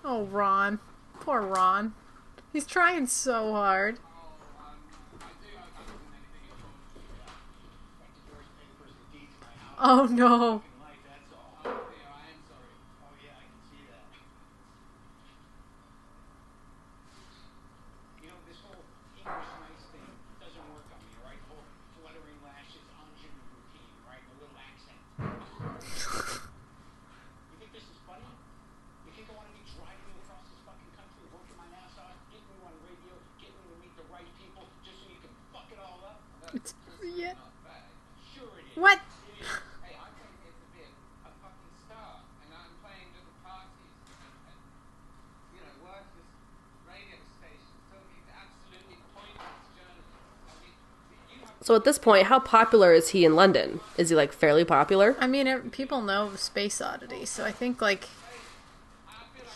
Oh Ron. Poor Ron. He's trying so hard. Oh, um, I do. I I wasn't anything at all. Like divorce papers and deeds to my house. Oh no. in life, that's all. Oh, dear, I am sorry. Oh yeah, I can see that. You know, this whole English nice thing doesn't work on me, right? Whole fluttering lashes, ingenue routine, right? A little accent. you think this is funny? You think I want to be driving you across this fucking country, working my ass off, getting you on radio, getting you to meet the right people, just so you can fuck it all up? It's yeah. Not bad. Sure it is. What? Hey, I came here to be a, a fucking star, and I'm playing little parties and, and you know, worthless radio stations talking to absolutely pointless journalists. I mean, you have So at this point, how popular is he in London? Is he like fairly popular? I mean, it, people know Space Oddity, so I think like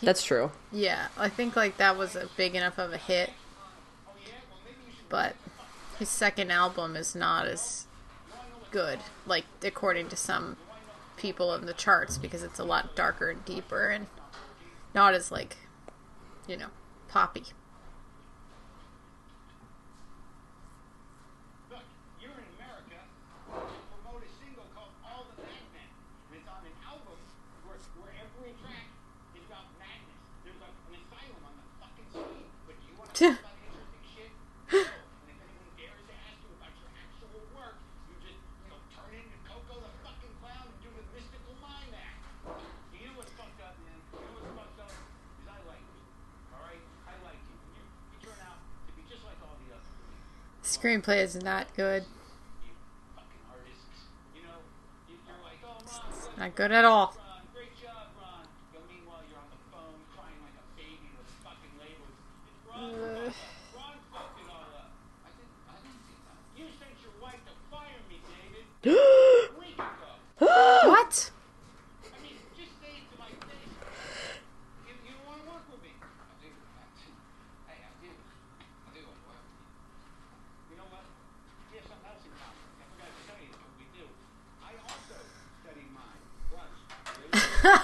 That's true. yeah, I think like that was a big enough of a hit. But his second album is not as good, like according to some people in the charts, because it's a lot darker and deeper and not as like, you know, poppy. Look, you're in America to promote a single called All the Madmen. And it's on an album where, where every track is about madness. There's like an asylum on the fucking screen. But do you want to talk about interesting shit? No. And if anyone dares to ask you about your actual work, you just, you know, turn into Coco the fucking clown and do the mystical mime act. You know what's fucked up, man? You know what's fucked up? Is I like you. Alright? I like you. And you, you turn out to be just like all the others. Screenplay is not good. you fucking artists. You know, you- you're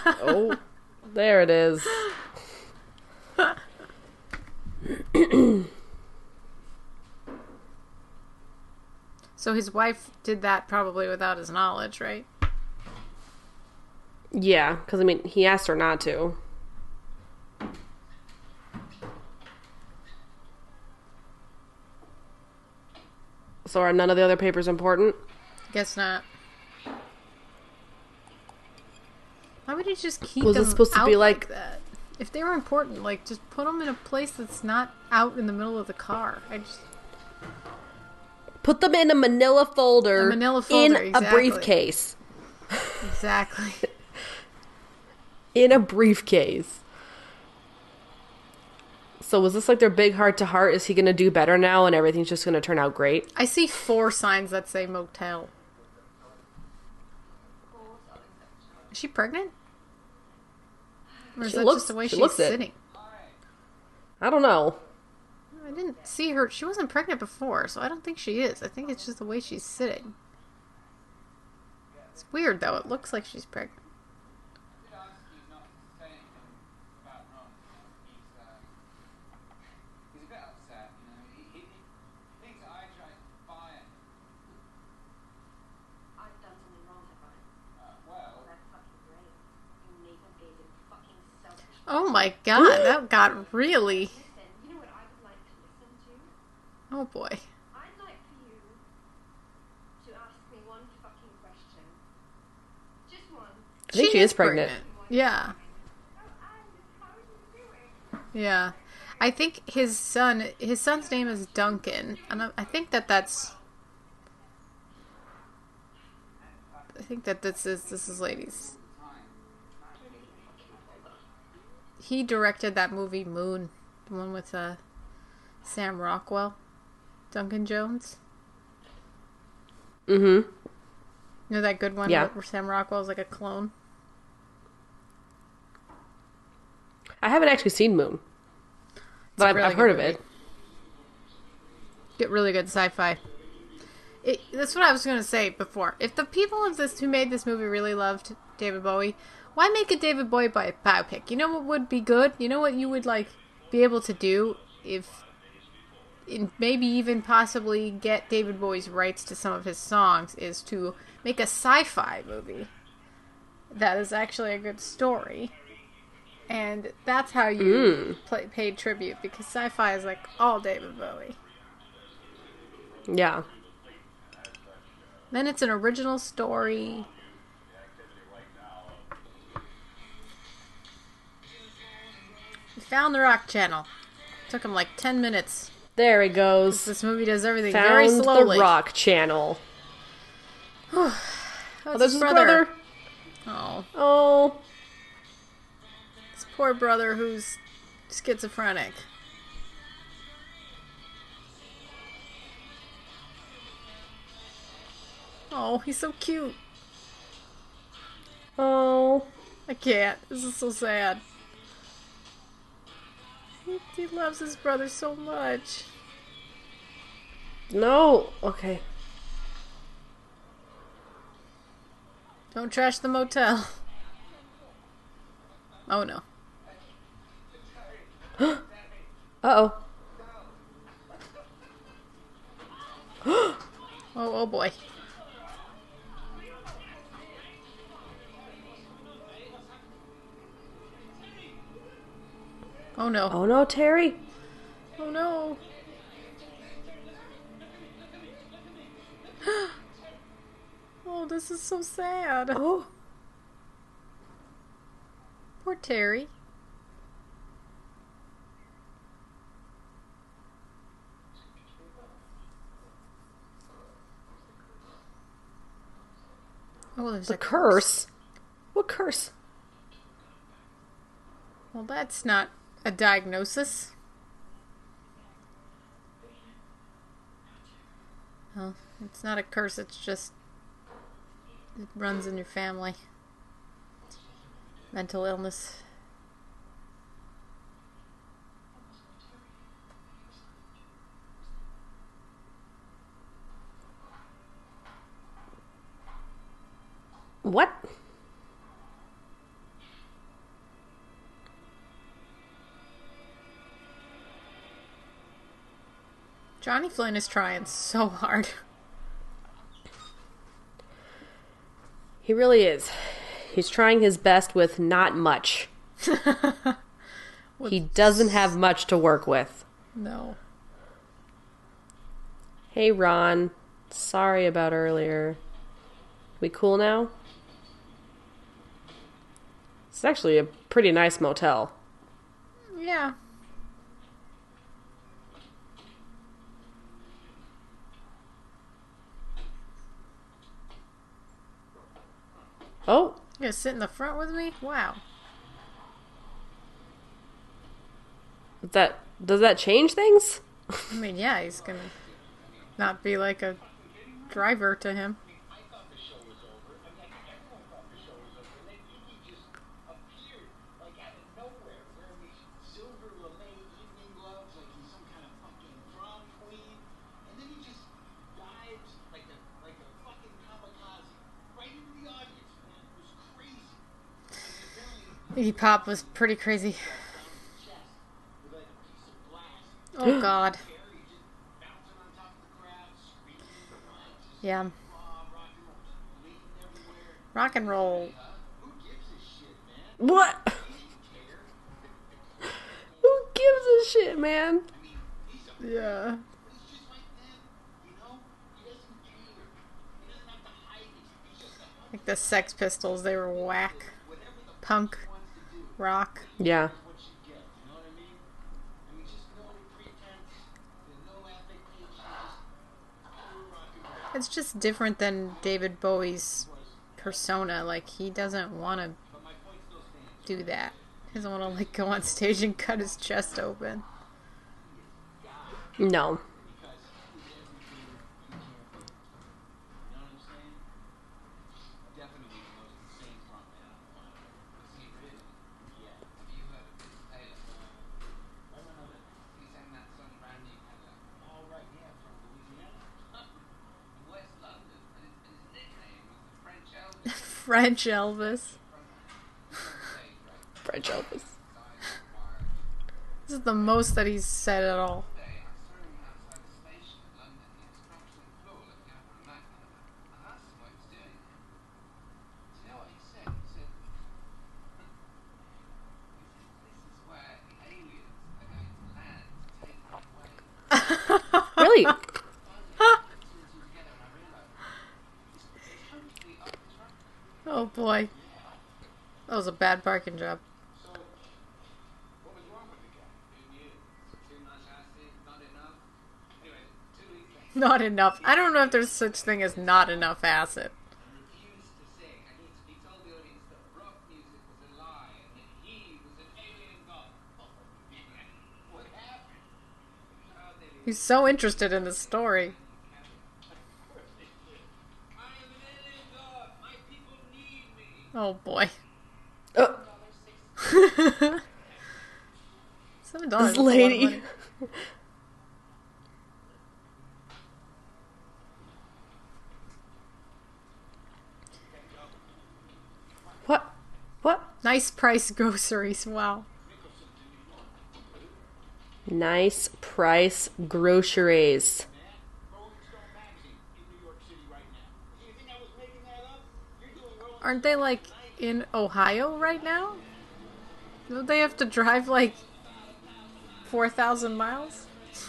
oh, there it is. so his wife did that probably without his knowledge, right? Yeah, because I mean, he asked her not to. So are none of the other papers important? Guess not. Why would you just keep Was it them supposed to be like like- that? If they were important, like just put them in a place that's not out in the middle of the car. I just Put them in a manila folder. A manila folder, in exactly. a briefcase. exactly. In a briefcase. So was this like their big heart to heart? Is he going to do better now and everything's just going to turn out great? I see four signs that say motel. Is she pregnant? Or is She that looks- just the way she she's looks it. sitting? I don't know. I didn't see her. She wasn't pregnant before, so I don't think she is. I think it's just the way she's sitting. It's weird though. It looks like she's pregnant. did ask you not to say anything about Ron. He's, uh, he's a bit upset, you know. He, he, he thinks that I tried to fire him. I've done something wrong, have I? Uh, well, That's fucking great. You navel-gazing fucking selfish. Oh my god, that got really. Listen, you know what I would like to listen to? Oh boy. I'd like for you to ask me one fucking question. Just one. Think she, is pregnant. Yeah, Oh, Alice, how are you doing? yeah. I think his son, his son's name is Duncan, and I, I think that that's. I think that this is this is ladies. He directed that movie Moon, the one with uh, Sam Rockwell, Duncan Jones. Mm-hmm. You know that good one Yeah. where Sam Rockwell's like a clone. I haven't actually seen Moon. But I've, really I've heard good of it. Get really good sci-fi. It, that's what I was going to say before. If the people of this who made this movie really loved David Bowie, why make a David Bowie bi- biopic? You know what would be good? You know what you would like be able to do if and maybe even possibly get David Bowie's rights to some of his songs is to make a sci-fi movie that is actually a good story. And that's how you mm. play, paid tribute because sci-fi is like all David Bowie. Yeah. Then it's an original story. Found the Rock Channel. Took him like 10 minutes. There he goes. This movie does everything very Found the. Rock Channel. That's Oh, there's his his brother. Oh, Oh. This poor brother who's schizophrenic. Oh, he's so cute. Oh. I can't. This is so sad. He, loves his brother so much. No. Okay. Don't trash the motel. Oh no. Uh-oh. Oh, oh boy. Oh no. Oh no, Terry. Oh no. oh, this is so sad. Oh. Poor Terry. Oh, there's The a curse. What curse? Well, that's not a diagnosis. Well, it's not a curse, it's just. It runs in your family. Mental illness. What? Johnny Flynn is trying so hard. He really is. He's trying his best with not much. he doesn't have much to work with. No. Hey, Ron. Sorry about earlier. We cool now? It's actually a pretty nice motel. Yeah. Oh, You're gonna sit in the front with me? Wow. Does that does that change things? I mean, yeah, he's gonna not be like a driver to him. I thought the show was over. I mean, everyone thought the show was over. And then Iggy just appeared, like, out of nowhere, wearing these silver lame evening gloves, like he's some kind of fucking prom queen. And then he just dives like a, like a fucking kamikaze right into the audience, man. It was crazy. And apparently, Iggy Pop was pretty crazy. chest with like a piece of glass. Oh God. Barry just bouncing on top of the crowd, screaming, just Yeah. rock and roll, just bleeding everywhere. Rock and roll. Who gives a shit, man? What? He didn't care. Who gives a shit, man? I mean, he's a Yeah. like them, you know? He doesn't care. He doesn't have to hide it. He's just a hunk Like the Sex Pistols, they were whack. Punk. Wants to do. Rock. Yeah. That's what you get. You know what I mean? I mean, just no pretense. There's no affectation. Just pure rock and roll. It's just different than David Bowie's persona. Like he doesn't want to But my point still stands. do that. He doesn't want to like go on stage and cut his chest open. No. Because he's everything you can't be. You know what I'm saying? Definitely the most insane front man on the planet. Was he really? Yeah. Have you heard of Vince Taylor? I don't know that. He sang that song Brand New Cadillac All right, yeah, from Louisiana. in West London, and his, and his nickname was the French Elvis. French Elvis. He's on stage, right? French Elvis. Died of a fire. This is the most that he's said at all. One day, I saw him outside the station in London. He was crouched on the floor looking up at a map, and I asked him what he was doing there. Do you know what he said? He said, he said, this is where the aliens are going to land to take me away. Really? Two and two together, and I realised it's totally up the track. Oh boy. That was a bad parking job. So, the not enough. I don't know if there's such thing as not enough acid. he refused to sing, and he, Oh boy. Oh, Seven dollars. this lady. What? What? Nice price groceries. Wow. Nice price groceries. Rolling Stone magazine in New York City right now. Do you think I was making that up? You're doing Rolling Aren't they like in Ohio right now? Don't they have to drive like 4,000 miles?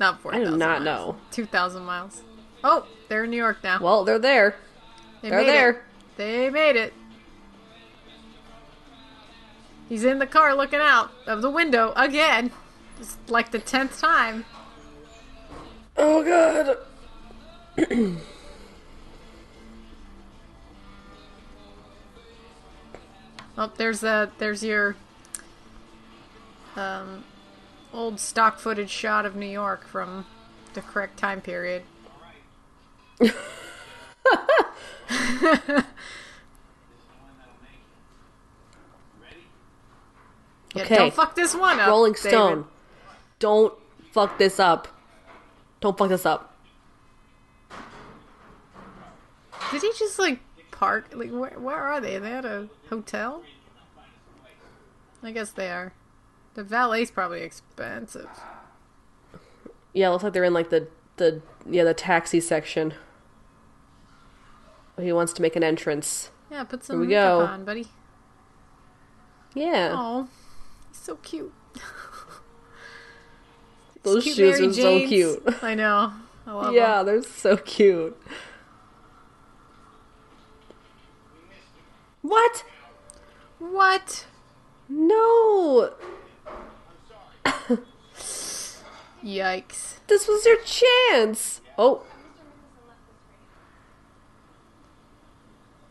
Not I 4,000 do not miles. know. 2,000 miles. Oh, they're in New York now. Well, they're there. they They're made there. It. They made it. He's in the car looking out of the window again. It's like the 10th time. Oh god. Oh, there's a there's your um, old stock footage shot of New York from the correct time period. Yeah, Okay. Don't fuck this one up. Rolling David. Stone. Don't fuck this up. Don't fuck this up. Did he just like park? Like where, where are they? Are they at a hotel? I guess they are. The valet's probably expensive. Yeah, it looks like they're in like the the yeah the taxi section. He wants to make an entrance. Yeah, put some we makeup go. on, buddy. Yeah, Oh, he's so cute. those Cute shoes Mary are so cute. I know. I love yeah, them. they're so cute. What? What? No. Yikes. This was your chance. Oh,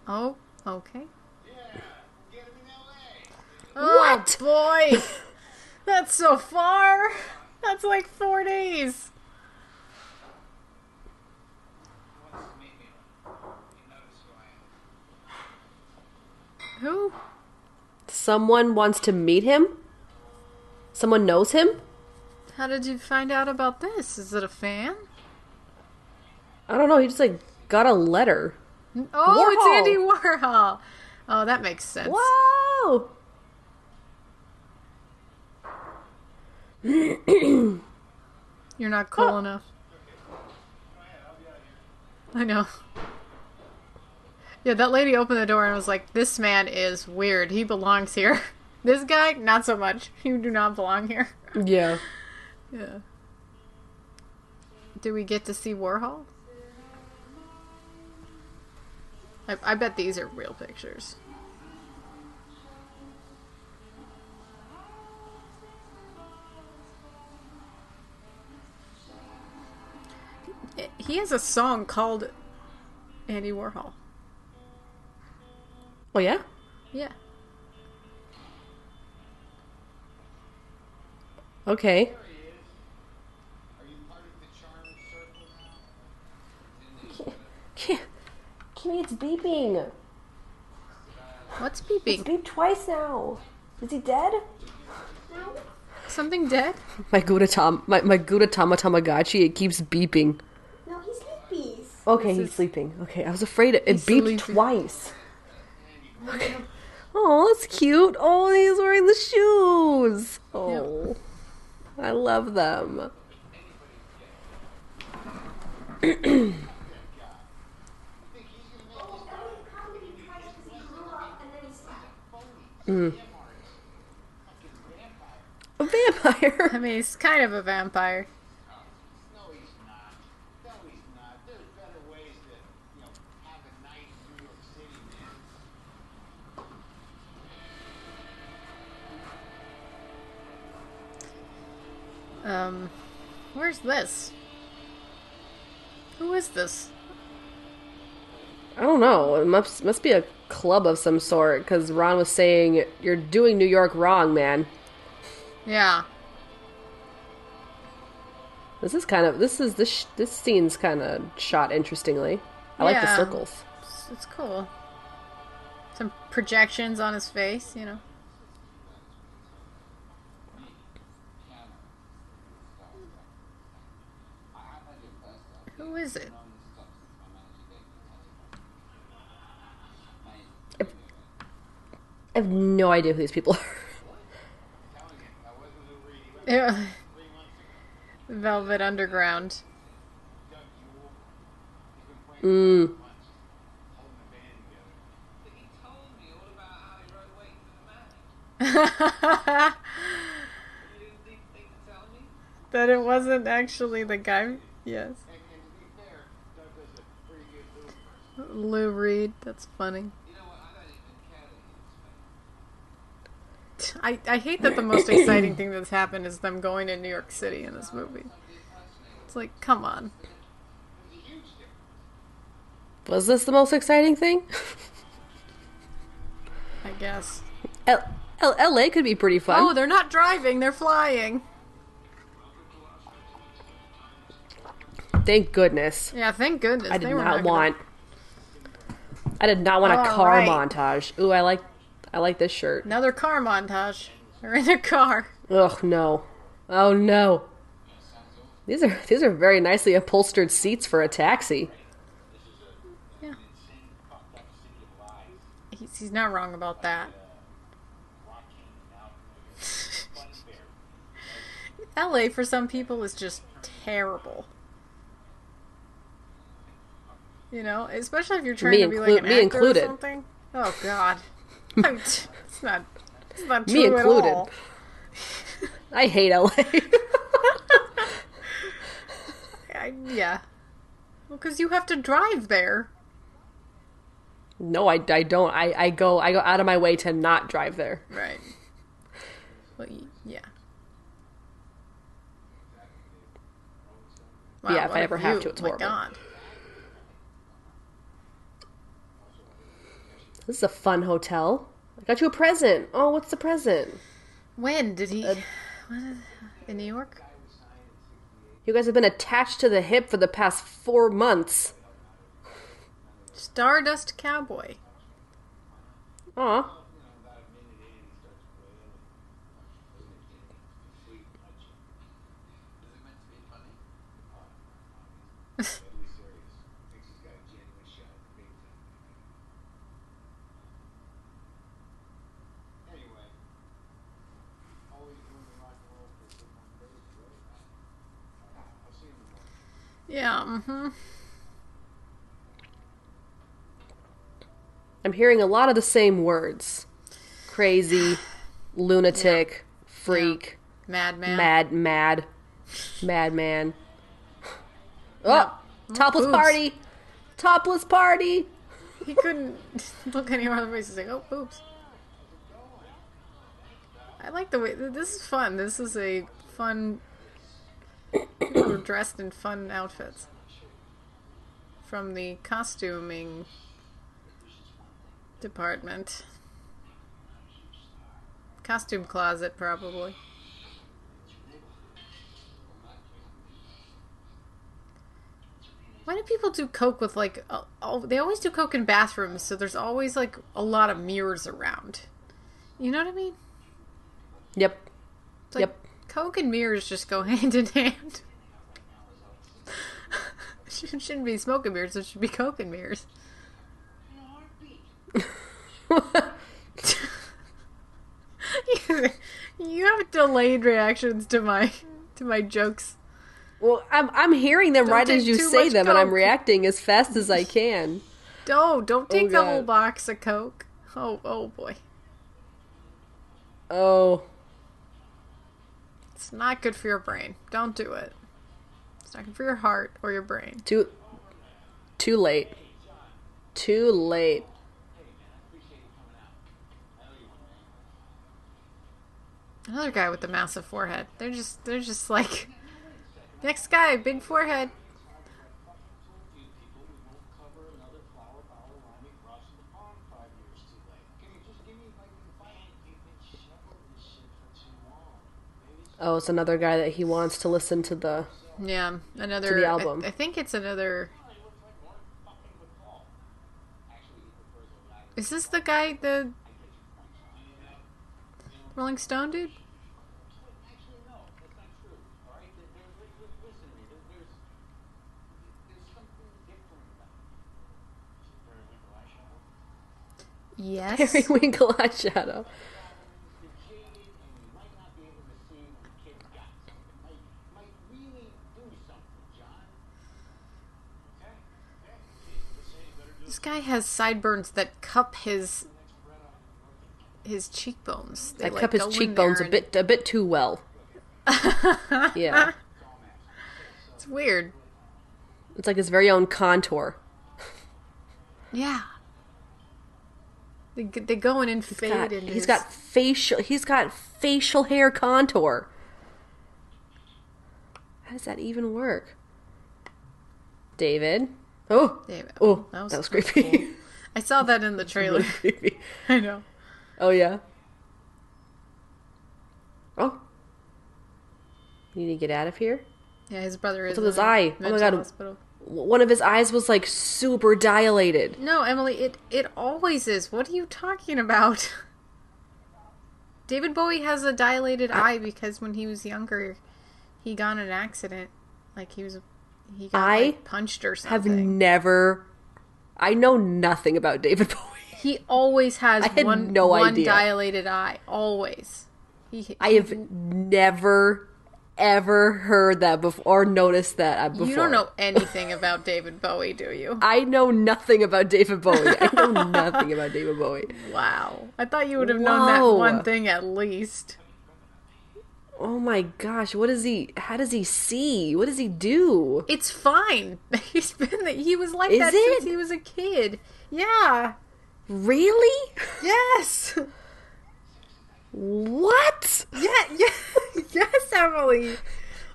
Oh, okay. Get him in L.A. Oh, what? Oh, boy. That's so far. That's like four days. He wants to meet me. He knows who I am. Who? someone wants to meet him? Someone knows him? How did you find out about this? Is it a fan? I don't know. He just like got a letter. Oh, it's Andy Warhol. Oh, that makes sense. Whoa! You're not cool enough. I know. Yeah, that lady opened the door and was like, "This man is weird. He belongs here. This guy, not so much. You do not belong here." Yeah. Yeah. Do we get to see Warhol? I, I bet these are real pictures. He has a song called Andy Warhol. Oh yeah. Yeah. Okay. Are you part of the charmed circle now? Kim, Kimmy, it's beeping. What's It's beeping? beeped twice now. Is he dead? Something dead? My Gudetama, my, my Gudetama Tamagotchi, it keeps beeping. No, he's sleepy. Okay, This he's is- sleeping. Okay, I was afraid it, it He's beeped sleeping. twice. Okay. Oh, that's cute. Oh, he's wearing the shoes. Oh, I love them. Elliot comedy tries because he grew up and then he stopped. A vampire. I mean, he's kind of a vampire. No, he's not. No, he's not. There's better ways to, you know, have a night in New York City, man. Um, where's this? Who is this? I don't know. It must must be a club of some sort because Ron was saying you're doing New York wrong, man. Yeah. This is kind of this is this this scene's kind of shot interestingly. I like the circles. It's, it's cool. Some projections on his face, you know. Who is it? I have no idea who these people are. Yeah. Velvet Underground. Mm. He told me all about how he rode Wait for the Man. You didn't think, think to tell me? that it wasn't actually the guy. Yes. And, and to be fair, Doug does a pretty good move for us. Lou Reed. That's funny. You know what? I don't even care that he was fake. I, hate that the most exciting thing that's happened is them going to New York City in this movie. It's like, come on. Was this the most exciting thing? I guess. L- L- L.A. could be pretty fun. Oh, they're not driving, they're flying. Thank goodness. Yeah, thank goodness. I they did not gonna- want. I did not want a All car right. montage. Ooh, I like, I like this shirt. Another car montage. They're in their car. Ugh, no. Oh no. These are these are very nicely upholstered seats for a taxi. Yeah. He's, he's not wrong about that. LA for some people is just terrible. You know, especially if you're trying Me to be like inclu- an me actor included. or something. Oh God, I'm t- it's not. It's not Me included. I hate LA. I Yeah. Well, because you have to drive there. No, I, I don't. I, I go I go out of my way to not drive there. Right. Well, yeah. Wow, Yeah, if I ever have view. to, it's My horrible. God. This is a fun hotel. I got you a present. Oh, what's the present? When did he? Uh, what is- in New York? You guys have been attached to the hip for the past four months. Stardust Cowboy. Aw. Is it meant to be funny? Anyway, always doing the rock and roll for some days, right? I'll see you in the morning. Yeah. Mm-hmm. I'm hearing a lot of the same words. Crazy, lunatic, freak, Madman. mad, mad, madman. Oh, topless boobs. party! Topless party! He couldn't look anywhere place. He's like, oh, oops. I like the way this is fun. This is a fun. People are dressed in fun outfits. From the costuming department. Costume closet, probably. Why do people do coke with like? Oh, they always do coke in bathrooms, so there's always like a lot of mirrors around. You know what I mean? Yep. Like, Yep. Coke and mirrors just go hand in hand. It shouldn't be smoke and mirrors. It should be coke and mirrors. you have delayed reactions to my to my jokes. Well, I'm I'm hearing them Don't right as you say them, and I'm reacting as fast as I can. Don't don't take the whole box of coke. Oh oh boy, Oh, it's not good for your brain. Don't do it. It's not good for your heart or your brain. too, too late. Too late. Another guy with the massive forehead. They're just they're just like next guy, big forehead. Oh, it's another guy that he wants to listen to the. Yeah, another To the I- album. I, think it's another. Is this the guy the Rolling Stone dude? Yes. Periwinkle eyeshadow. Guy has sideburns that cup his his cheekbones. They, I like, cup his cheekbones a bit a bit too well. yeah, It's weird. it's like his very own contour. Yeah. They, they go in and fade God, into he's his- got facial. He's got facial hair contour. How does that even work? David. Oh, oh, That was- that was creepy. cool. I saw that in the trailer. creepy. I know. Oh yeah. Oh. You need to get out of here. Yeah, his brother is with his eye? Oh my God. hospital. One of his eyes was like super dilated. No, Emily, it it always is. What are you talking about? David Bowie has a dilated eye because when he was younger, he got in an accident. Like he was, he got I like, punched or Have never. I know nothing about David Bowie. he always has I had one no one idea. dilated eye. Always. He, I have never, ever heard that before or noticed that uh, before. You don't know anything about David Bowie, do you? I know nothing about David Bowie. I know nothing about David Bowie. Wow. I thought you would have known that one thing at least. Oh my gosh, what does he how does he see? What does he do? It's fine. He's been the, he was like Is that it? since he was a kid. Yeah. Really? Yes. What? Yeah. Yeah. yes, Emily.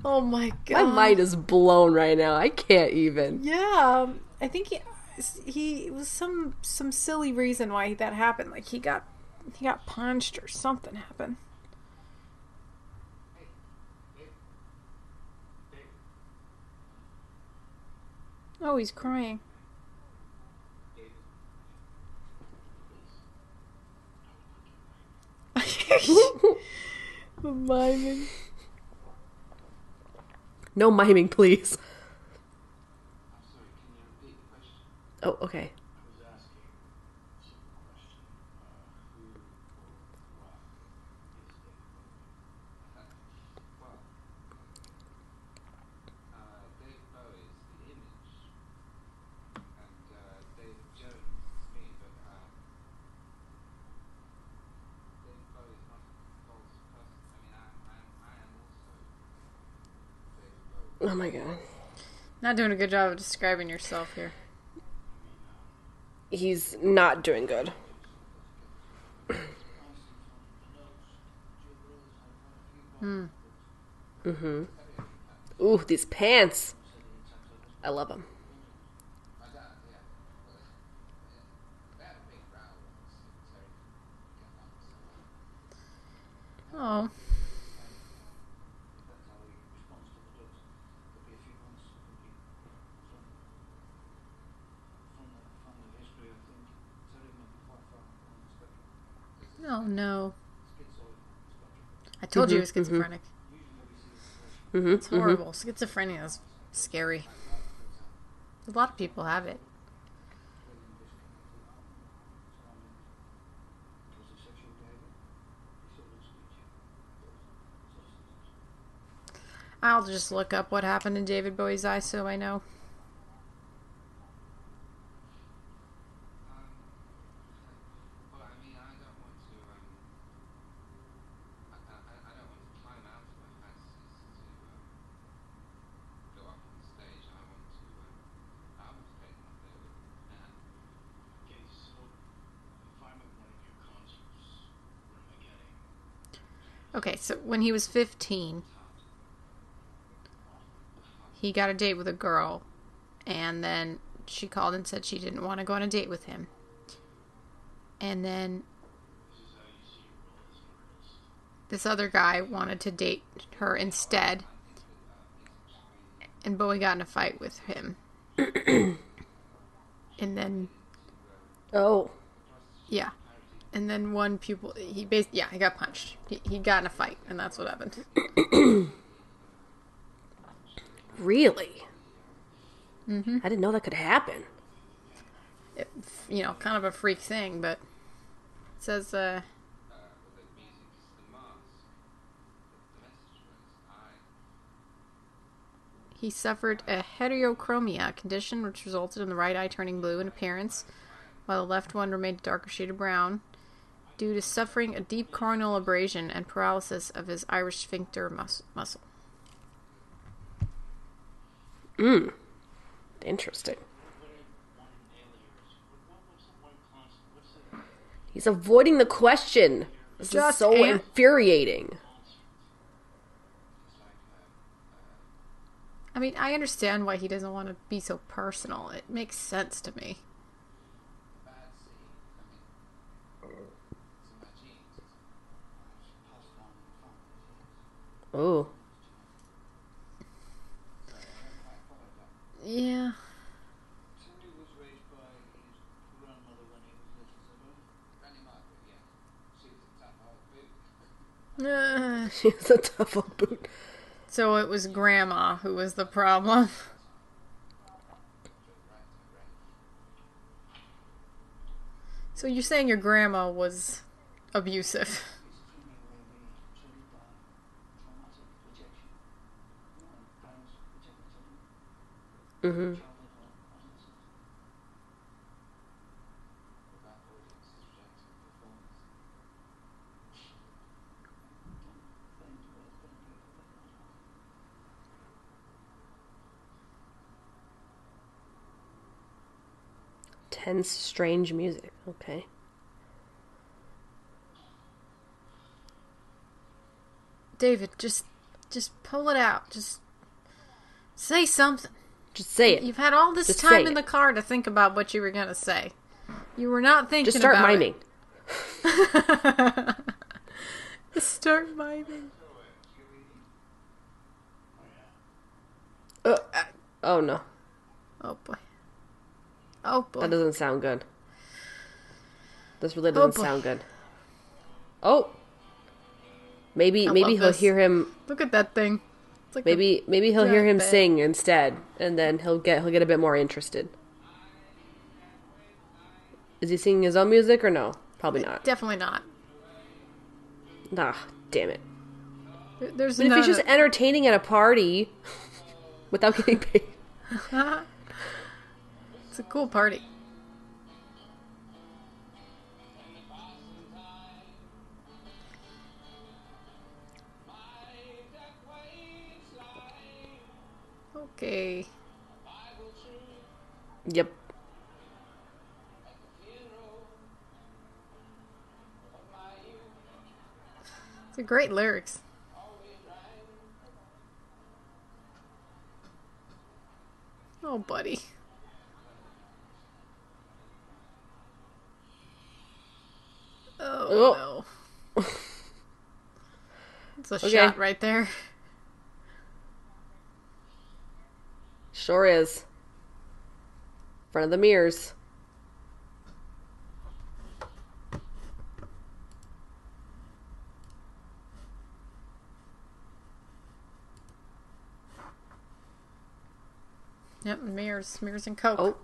Oh my god. My mind is blown right now. I can't even. Yeah, um, I think he he was some some silly reason why that happened. Like he got he got punched or something happened. Oh, he's crying. Miming. No miming, please. I'm sorry, can you repeat the question? Oh, okay. I was asking a simple question. Uh, who or what is David Bowie? Well, uh, Dave Bowie is the image, and uh, David Jones is me, but uh, Dave Bowie is not a false person. I mean, I, I, am, I am also David Bowie. Oh my god. Not doing a good job of describing yourself here. He's not doing good. Hmm. Mm-hmm. Ooh, these pants. I love them. My dad, yeah. Well, yeah. They had a big row once. Terry didn't get Oh, along so well. Depends how he responds to the drugs. Could be a few months, could be from, from the family history, I think. Terry might be quite far on the spectrum. Oh no! I told you he was mm-hmm. Mm-hmm. schizophrenic. Usually we see it first. Mm-hmm. It's horrible. Schizophrenia is scary. A lot of people have it. Feeling disconnected from surroundings. Was it sexual behavior? Disordered speech? Substances? I'll just look up what happened in David Bowie's eye so I know. Um, well, I mean, I don't want to, um, I, I, I don't want to climb out of my fantasies to, um, go up on stage. I want to, um, I want to take them up there with Anne. Okay, so if I'm at one of your concerts, what am I getting? Okay, so when he was 15, he got a date with a girl, and then she called and said she didn't want to go on a date with him. And then This is how you see your role as an artist. this other guy wanted to date her instead, and Bowie got in a fight with him. and then Oh. Yeah. And then one pupil, he yeah, he got punched. He, he got in a fight, and that's what happened. Really? Mm-hmm. I didn't know that could happen. It, you know, kind of a freak thing, but it says, uh, the music is the mask. The, the message was I. he suffered a heterochromia, condition which resulted in the right eye turning blue in appearance, while the left one remained a darker shade of brown, due to suffering a deep corneal abrasion and paralysis of his iris sphincter mus- muscle. Mm. Interesting. He's avoiding the question. This Just is so an- infuriating. constant? It's like, I mean, I understand why he doesn't want to be so personal. It makes sense to me. bad scene. I mean, it's in my genes. It's passed down in the family. Oh. So I don't quite follow that. Yeah. Terry was raised by his grandmother when he was little, is that right? Margaret, yeah. She was a tough old boot. Uh, She has a tough old boot. so it was Grandma who was the problem. So you're saying your grandma was abusive? Mm-hmm. Tense, strange music. Okay. David, just just pull it out. Just say something. Just say it. You've had all this Just time in the car to think about what you were gonna say. You were not thinking. Just start miming. Just start miming. Uh, oh no, Oh boy. Oh boy. that doesn't sound good. This really Oh, doesn't boy. sound good. Oh, maybe I maybe he'll this. hear him. Look at that thing. Like Maybe maybe he'll hear him bed. sing instead, and then he'll get he'll get a bit more interested. Is he singing his own music or no? Probably not. definitely not. Nah, damn it. There- There's But if he's just entertaining at a party without getting paid, It's a cool party. Okay. yep. It's a great lyrics. Oh, buddy. Oh, oh. no. It's a Okay. shot right there. Sure is. In Front of the mirrors. Yep, mirrors, mirrors and coke. Oh.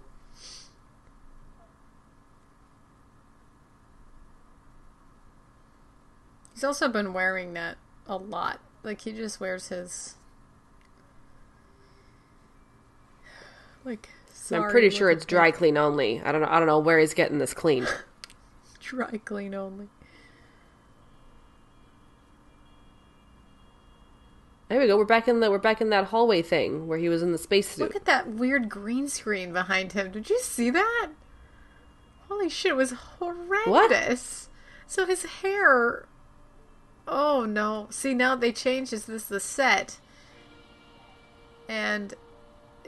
He's also been wearing that a lot. Like he just wears his like I'm pretty sure it's dry clean only. I don't know. I don't know where he's getting this cleaned. dry clean only. There we go. We're back in the we're back in that hallway thing where he was in the spacesuit. Look at that weird green screen behind him. Did you see that? Holy shit, it was horrendous. What? So his hair Oh no. See now they changed Is this the set. And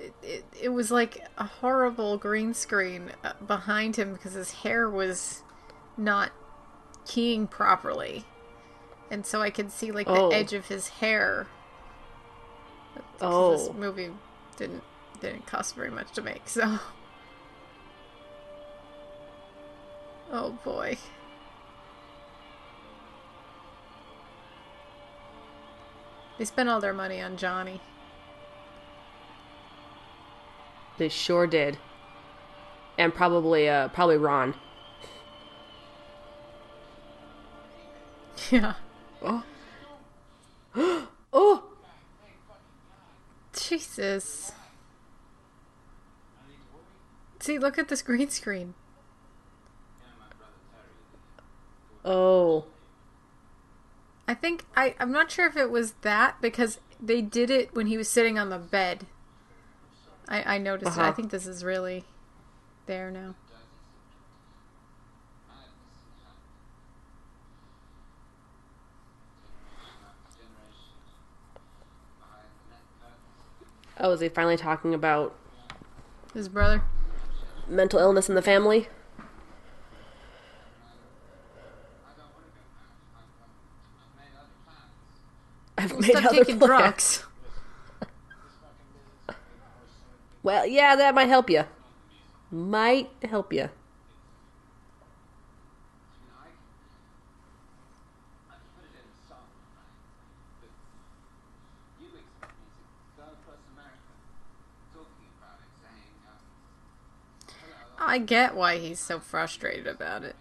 it, it, it was like a horrible green screen uh, behind him because his hair was not keying properly. And so I could see like the Oh. edge of his hair. Oh. This movie didn't didn't cost very much to make, so Oh boy. They spent all their money on Johnny. They sure did. And probably uh probably Ron. Yeah. Oh, oh. Jesus. See, look at this green screen. oh. I think I I'm not sure if it was that because they did it when he was sitting on the bed. I I noticed it. I Uh-huh. think this is really there now. Oh, is he finally talking about His brother. mental illness in the family? I've made Stop other taking plans. drugs. Well, yeah, that might help you. Might help you. I get why he's so frustrated about it.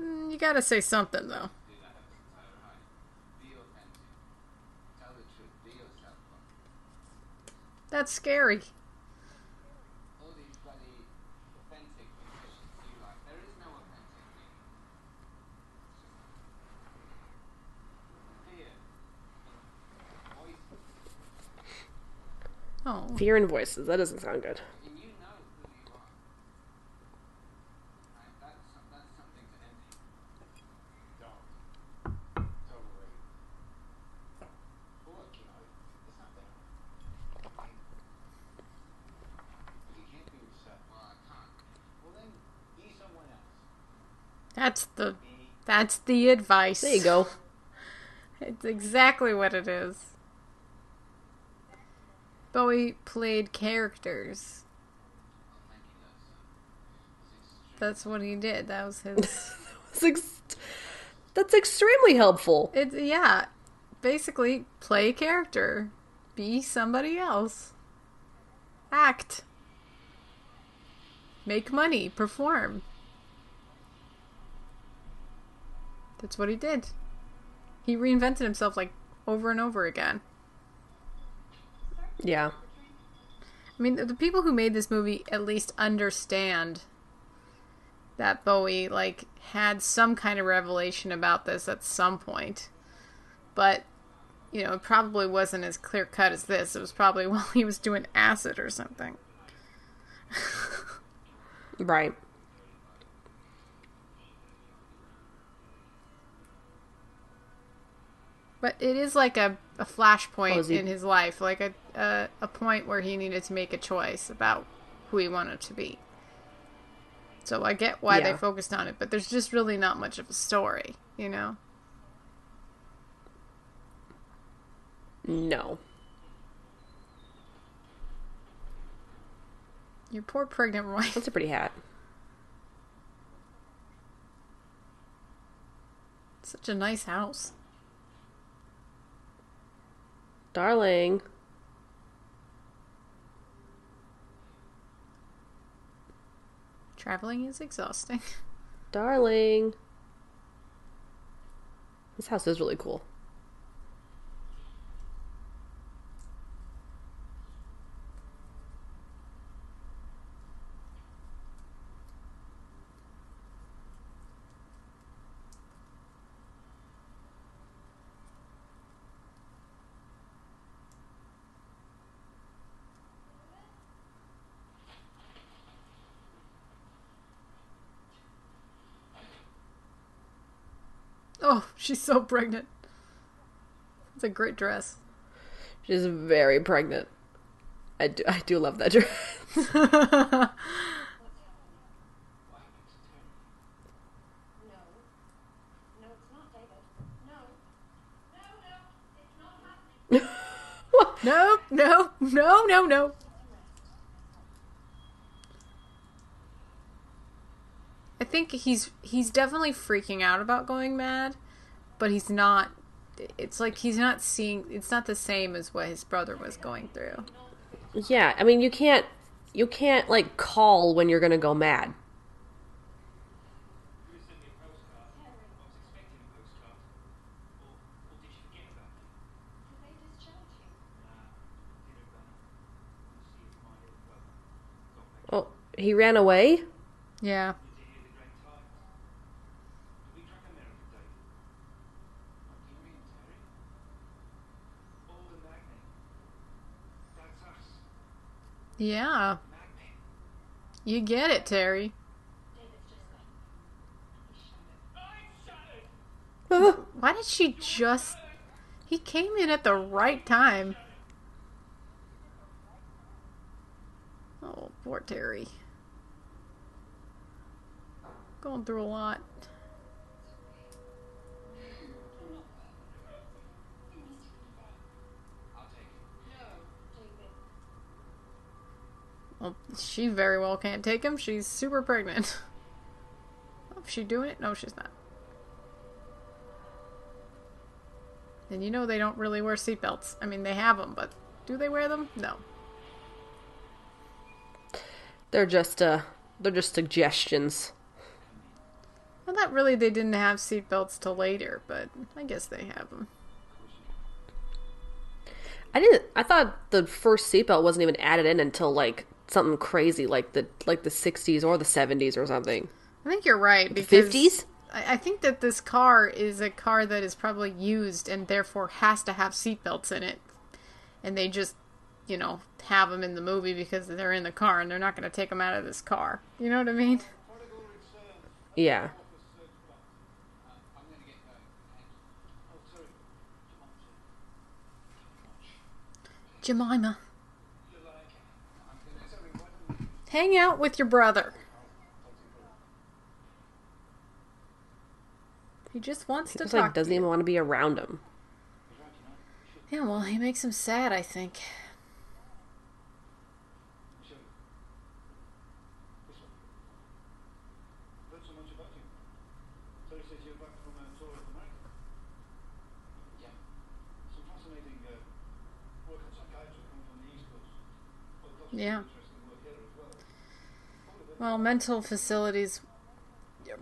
Mm, You gotta say something though. That's scary. All these bloody authentic musicians you like. There is no authentic me. Fear. scary. Oh, Fear and voices. That doesn't sound good. And you know who you are. Right? That's, that's something to envy. Don't. It's overrated. Well, look, you know, it's not that hard. If you can't do yourself, Well, I can't. well then, be someone else. That's the that's the advice. There you go. It's exactly what it is. Bowie played characters. Well, thank you. That's, that's extreme. That's what he did. That was his. That's, ex- that's extremely helpful. It's yeah, basically play a character, be somebody else, act, make money, perform. That's what he did. He reinvented himself like over and over again. Yeah. I mean, the people who made this movie at least understand that Bowie like had some kind of revelation about this at some point. But you know, it probably wasn't as clear cut as this. It was probably while he was doing acid or something. Right. But it is like a, a flashpoint Oh, in his life, like a, a a point where he needed to make a choice about who he wanted to be. So I get why they focused on it, but there's just really not much of a story, you know. No. Your poor pregnant wife. That's a pretty hat. Such a nice house. Darling. Traveling is exhausting. Darling. This house is really cool. Oh, she's so pregnant. It's a great dress. She's very pregnant. I do, I do love that dress. No. No, it's not, David. No. No, no, it's not happening. No, no, no, no, no. I think he's he's definitely freaking out about going mad, but he's not. It's like he's not seeing. It's not the same as what his brother was going through. yeah, I mean you can't you can't like call when you're gonna go mad. You sent me a postcard. I was expecting a postcard. Or, or did you forget about me? Did they discharge you? Nah, did have done. Want to see if my little brother got back. Oh, he ran away? Yeah. Did you hear the great tidings? Do we track America, David? What do you mean, Terry? Alden Magnet. That's us. Yeah. You get it, Terry. David's just gone. He shut it. I shut it! Why did she just. He came in at the right time. Oh, poor Terry. Going through a lot. I'll take it. No, David. Well, she very well can't take him. She's super pregnant. Oh, is she doing it? No, she's not. And you know they don't really wear seatbelts. I mean, they have them, but do they wear them? No. They're just uh they're just suggestions. Well, not really. They didn't have seatbelts till later, but I guess they have them. I didn't I thought the first seatbelt wasn't even added in until like something crazy like the like the 60s or the 70s or something. I think you're right. Because 50s? I, I think that this car is a car that is probably used and therefore has to have seatbelts in it, and they just you know, have them in the movie because they're in the car and they're not going to take them out of this car. You know what I mean? Yeah. I'm going to get going. okay? Jemima. Hang out with your brother. He just wants to It's talk. like doesn't to you. even want to be around him. Yeah, well, he makes him sad, I think. Heard Well, mental facilities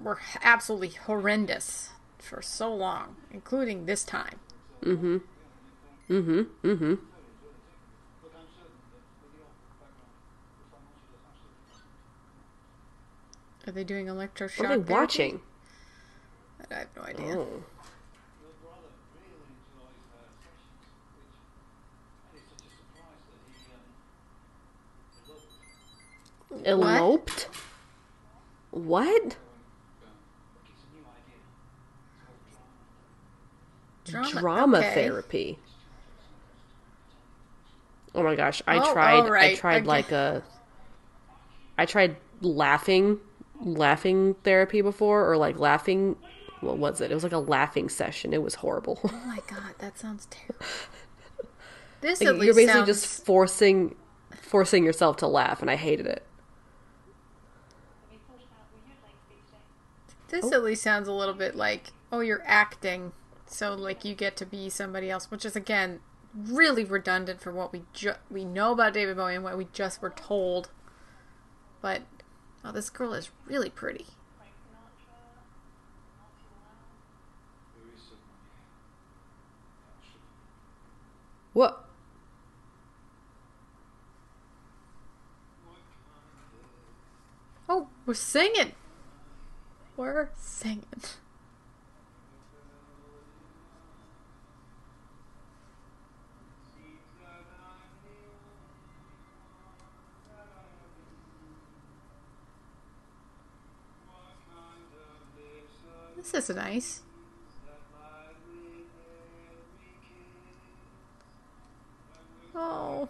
were absolutely horrendous for so long, including this time. Mm-hmm. Mm-hmm. Mm-hmm. But I'm certain that with your background, you'll find much of this absolutely fascinating. Are they doing electroshock? What are they therapy? watching? I have no idea. Oh. Your brother really enjoys her sessions, which and it's such a surprise that he um, eloped. What? Look, it's a new idea. It's called drama. Drama, okay. therapy. Oh my gosh, I Oh, tried right, I tried okay. like a I tried laughing laughing therapy before or like laughing what was it? It was like a laughing session. It was horrible. Oh my god, that sounds terrible. This Like, you're basically sounds, just forcing forcing yourself to laugh and I hated it. Have you thought about what you'd like to be today? This Oh. at least sounds a little bit like, oh, you're acting, so like you get to be somebody else, which is again really redundant for what we ju- we know about David Bowie and what we just were told. But oh, this girl is really pretty. Frank Sinatra, Marty Malone. There is someone here. That should What? Oh, we're singing. We're singing. This is nice. Oh.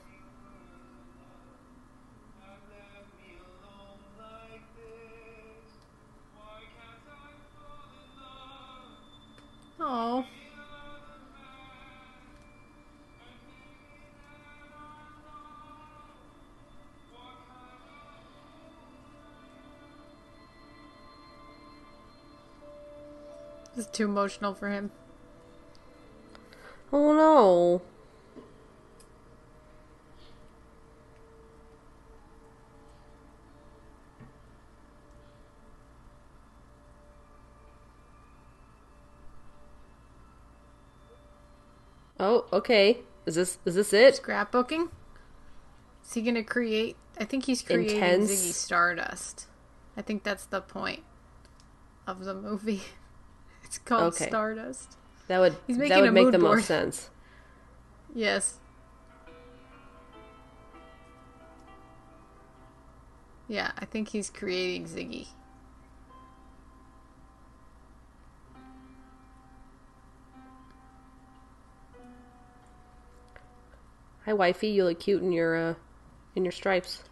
Oh. Is too emotional for him. Oh no. Okay. Is this is this it? Scrapbooking? Is he gonna create? I think he's creating Intense. Ziggy Stardust. I think that's the point of the movie. It's called Okay. Stardust. That would He's making that making would a make mood the board. most sense. Yes. Yeah, I think he's creating Ziggy. Hi, wifey. You look cute in your uh, in your stripes.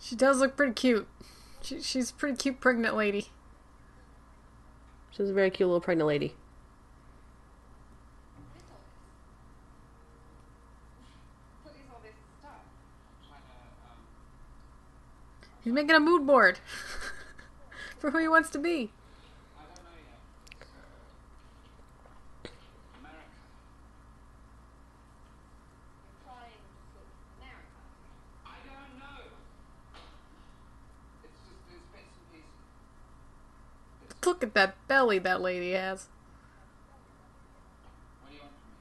She does look pretty cute. She, she's a pretty cute pregnant lady. She's a very cute little pregnant lady. What is all this stuff? Trying to, He's making a mood board for who he wants to be. I don't know yet. America. You're trying to put America. I don't know. It's just there's bits and pieces. Look at that belly that lady has. What do you want from me?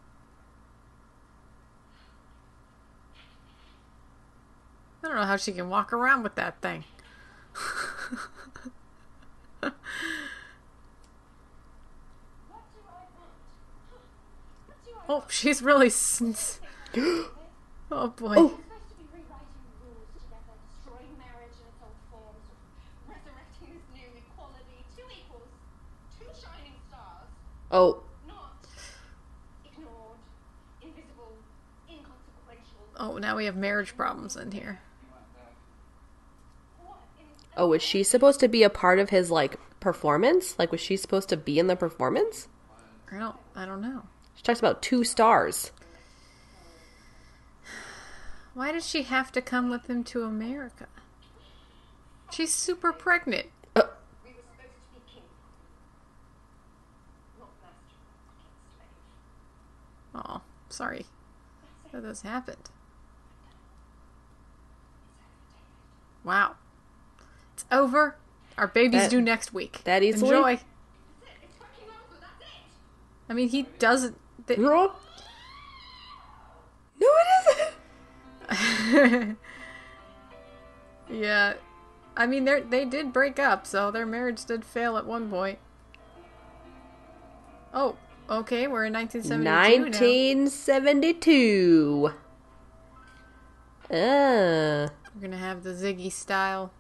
I don't know how she can walk around with that thing. What do I want? What do I oh, she's really. s- s- oh boy. Oh, two shining stars, Oh, not ignored, invisible, inconsequential. Oh, now we have marriage problems in here. Oh, was she supposed to be a part of his like performance? Like, was she supposed to be in the performance? I don't. I don't know. She talks about two stars. Why does she have to come with him to America? She's super pregnant. Uh, we were supposed to be king, not master, not slave. Oh, sorry that this happened. Wow. It's over. Our baby's That- due next week. that easily? Enjoy. That's it. It's fucking over. That's it. I mean, he doesn't. th- no, it isn't. yeah. I mean, they they did break up, so their marriage did fail at one point. Oh, okay. We're in 1972 now. 1972. Uh, We're gonna have the Ziggy style.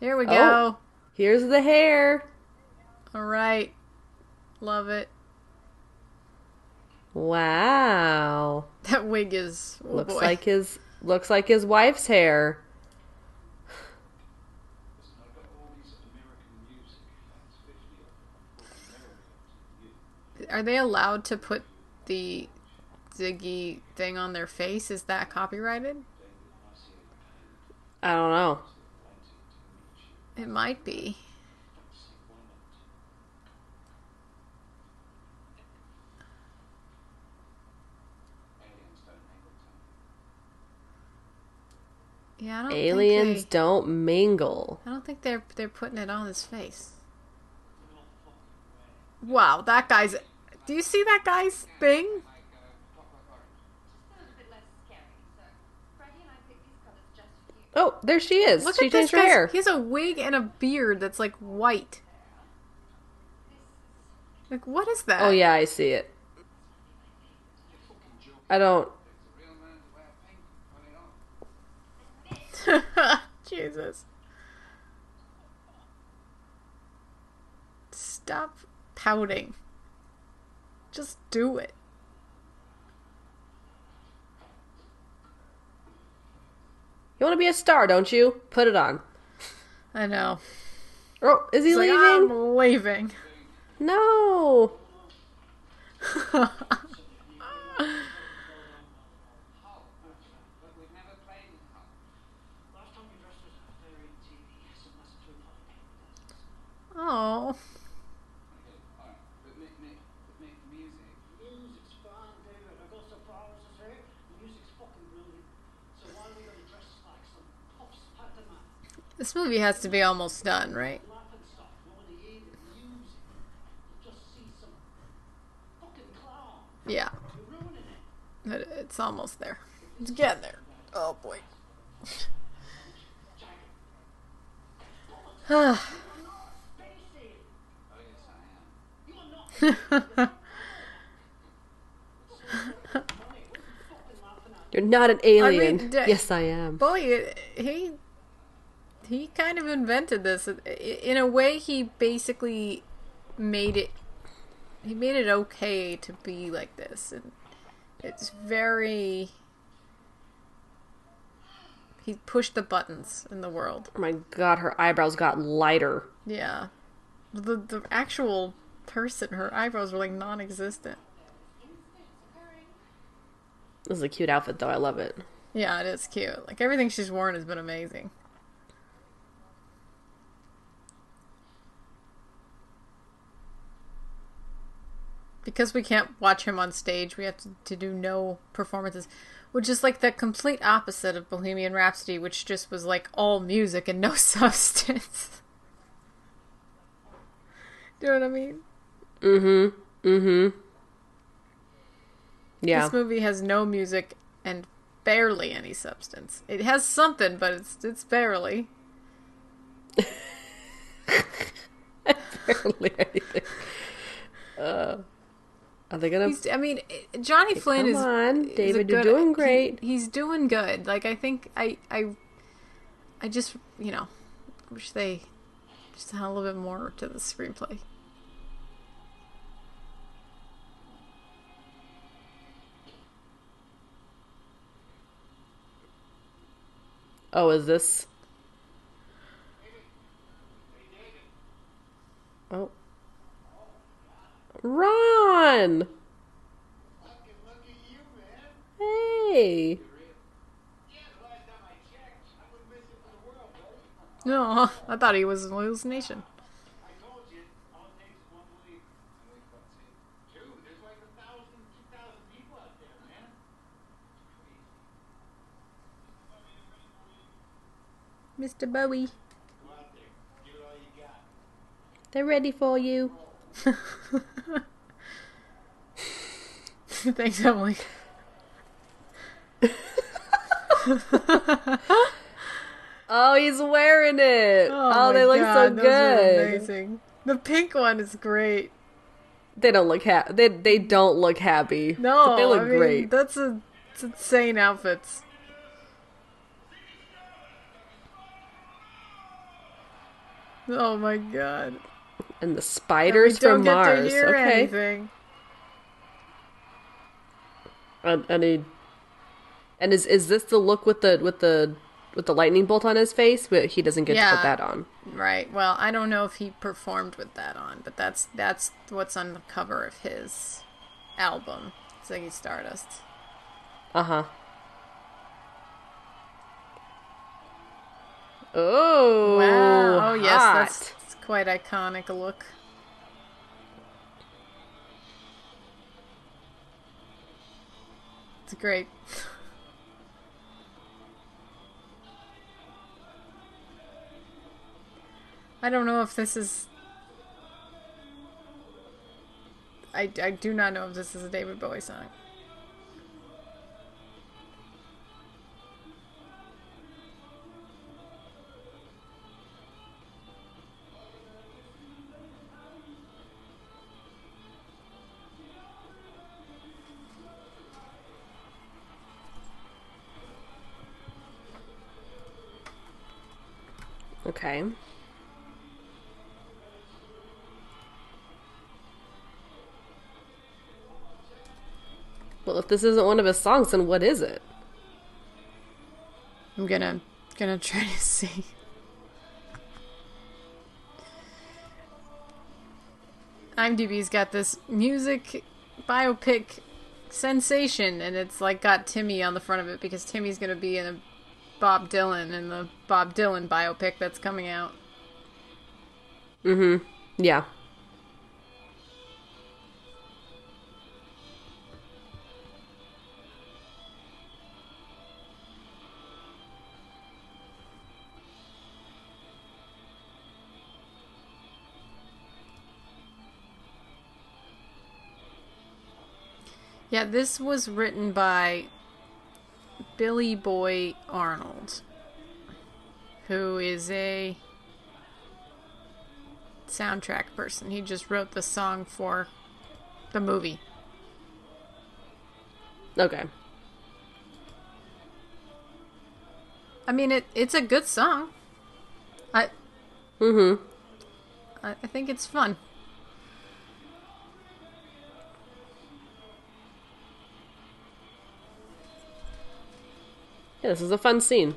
Here we go. Oh. here's the hair. All right. Love it. Wow. That wig is oh looks boy. like his looks like his wife's hair. Listen, I've got all these American music. That's 50 of them. American to you. Are they allowed to put the Ziggy thing on their face? Is that copyrighted? I don't know. It might be. Aliens don't mingle, Yeah, I don't Aliens Think don't mingle. I don't think they're they're putting it on his face. Wow, that guy's. Do you see that guy's thing? Like clockwork orange. Just a little bit less scary. So, Freddie and I picked these colors just for you. Oh, there she is. Look she at this hair. He has a wig and a beard that's like white. Like what is that? Oh yeah, I see it. I don't. It's a real man to wear pink. Put it on. Jesus. Stop pouting. Just do it. You want to be a star, don't you? Put it on. I know. Oh, is he like, leaving? I'm leaving. No. Hull. But we've never played in Hull. Last time you dressed as a fairy TV, some message with Oh. Okay, alright. But make, make, but make music. Music's fine, David. I got some flowers to say. Music's fucking brilliant. So why are we gonna dress like some puffs pantomime? This movie has to be almost done, right? Laughing stuff. You want to hear the music. You just see some fucking clown. Yeah. You're ruining it. It, it's almost there. It's getting there. Oh boy. Spacey. Yes, I am. You are not. An alien. mean, da- yes, I am. Boy, he he kind of invented this. In a way, he basically made it. He made it okay to be like this, and it's very. He pushed the buttons in the world. Oh my god, her eyebrows got lighter. Yeah, the the actual person, her eyebrows were like non-existent. This is a cute outfit, though. I love it. Yeah, it is cute. Like everything she's worn has been amazing. Because we can't watch him on stage, we have to, to do no performances, which is like the complete opposite of Bohemian Rhapsody, which just was like all music and no substance. do you know what I mean? Mm-hmm. Mm-hmm. Yeah. This movie has no music and barely any substance. It has something, but it's it's barely. Barely anything. Uh, are they gonna? He's, I mean, eh, Johnny hey, Flynn come is. On, David, you're doing great. He, he's doing good. Like I think I I I just you know wish they just had a little bit more to the screenplay. Oh, is this? Oh. Ron! Fucking look at you. Hey! Yeah, the last time I checked, I wouldn't miss it for the world, buddy. No, I thought he was an hallucination. I told you, all it takes is one belief. And we've got two. Two? There's like a thousand, two thousand people out there, man. Mr. Bowie. Go out there. Give it all you got. They're ready for you. Thanks, Emily. Oh, he's wearing it. Oh, oh my they look so God, are good. amazing. The pink one is great. They don't look ha- they they don't look happy. No, but they look I mean, great. That's a it's insane outfits. Oh my god! And the And spiders don't from Mars. okay. anything. And, and he and is is this the look with the with the with the lightning bolt on his face? But he doesn't get to put that on. Right. Well, I don't know if he performed with that on, but that's that's what's on the cover of his album, Ziggy Stardust. Uh huh. Oh Wow. Oh yes, hot. that's quite iconic look. It's great. I don't know if this is. I, I do not know if this is a David Bowie song. Okay. Well, if this isn't one of his songs, then what is it? I'm gonna gonna try to see. IMDb's got this music biopic sensation, and it's like got Timmy on the front of it because Timmy's gonna be in a Bob Dylan in the Bob Dylan biopic that's coming out. Mm hmm. Yeah. Yeah, this was written by Billy Boy Arnold, who is a soundtrack person. He just wrote the song for the movie. Okay. I mean, it it's a good song. I Mm-hmm. I I think it's fun. Yeah, this is a fun scene.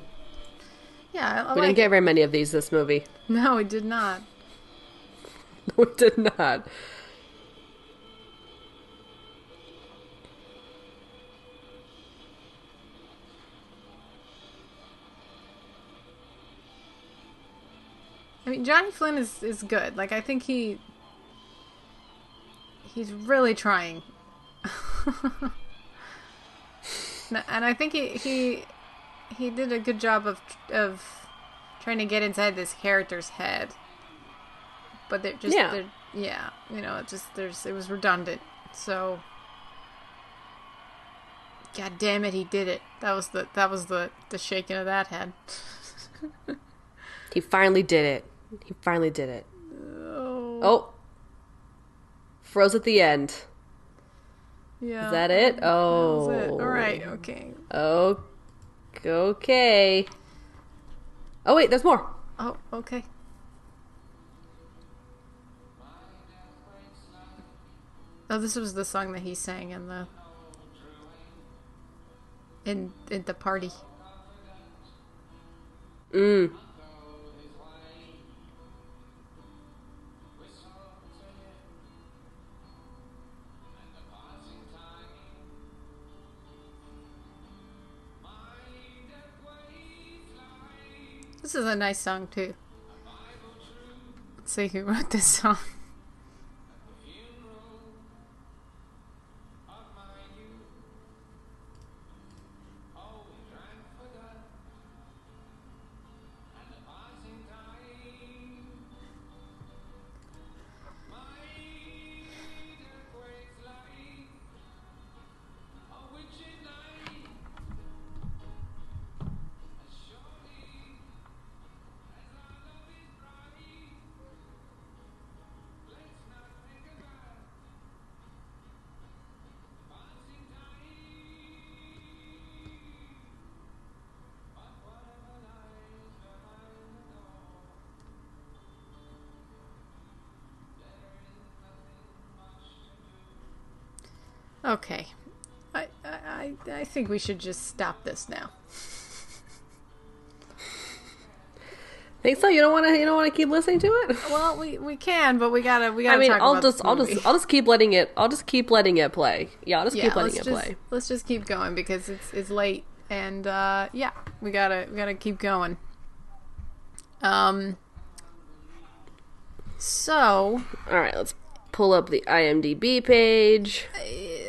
Yeah, I, We like didn't get very many of these this movie. No, we did not. we did not. I mean, Johnny Flynn is is good. Like I think he he's really trying. And I think he he he did a good job of of trying to get inside this character's head. But they're just Yeah. they're, yeah, you know, it just there's it was redundant. So God damn it, he did it. That was the that was the the shaking of that head. He finally did it. He finally did it. Oh, Oh. Froze at the end. yeah. Is that it? Oh. That it. All right, okay. Oh. Okay. Oh wait, there's more. Oh, okay. Oh, this was the song that he sang in the in in the party. Mm. This is a nice song too. Let's see who wrote this song. Okay. I, I, I- think we should just stop this now. Think so? You don't want to? You don't want to keep listening to it? Well, we, we can, but we gotta we gotta I mean, I'll just, I'll just, I'll just keep letting it. I'll just keep letting it play. Yeah, I'll just yeah, keep letting it just play. let's just keep going because it's it's late and uh, yeah, we gotta we gotta keep going. Um. So, All right, let's pull up the IMDb page.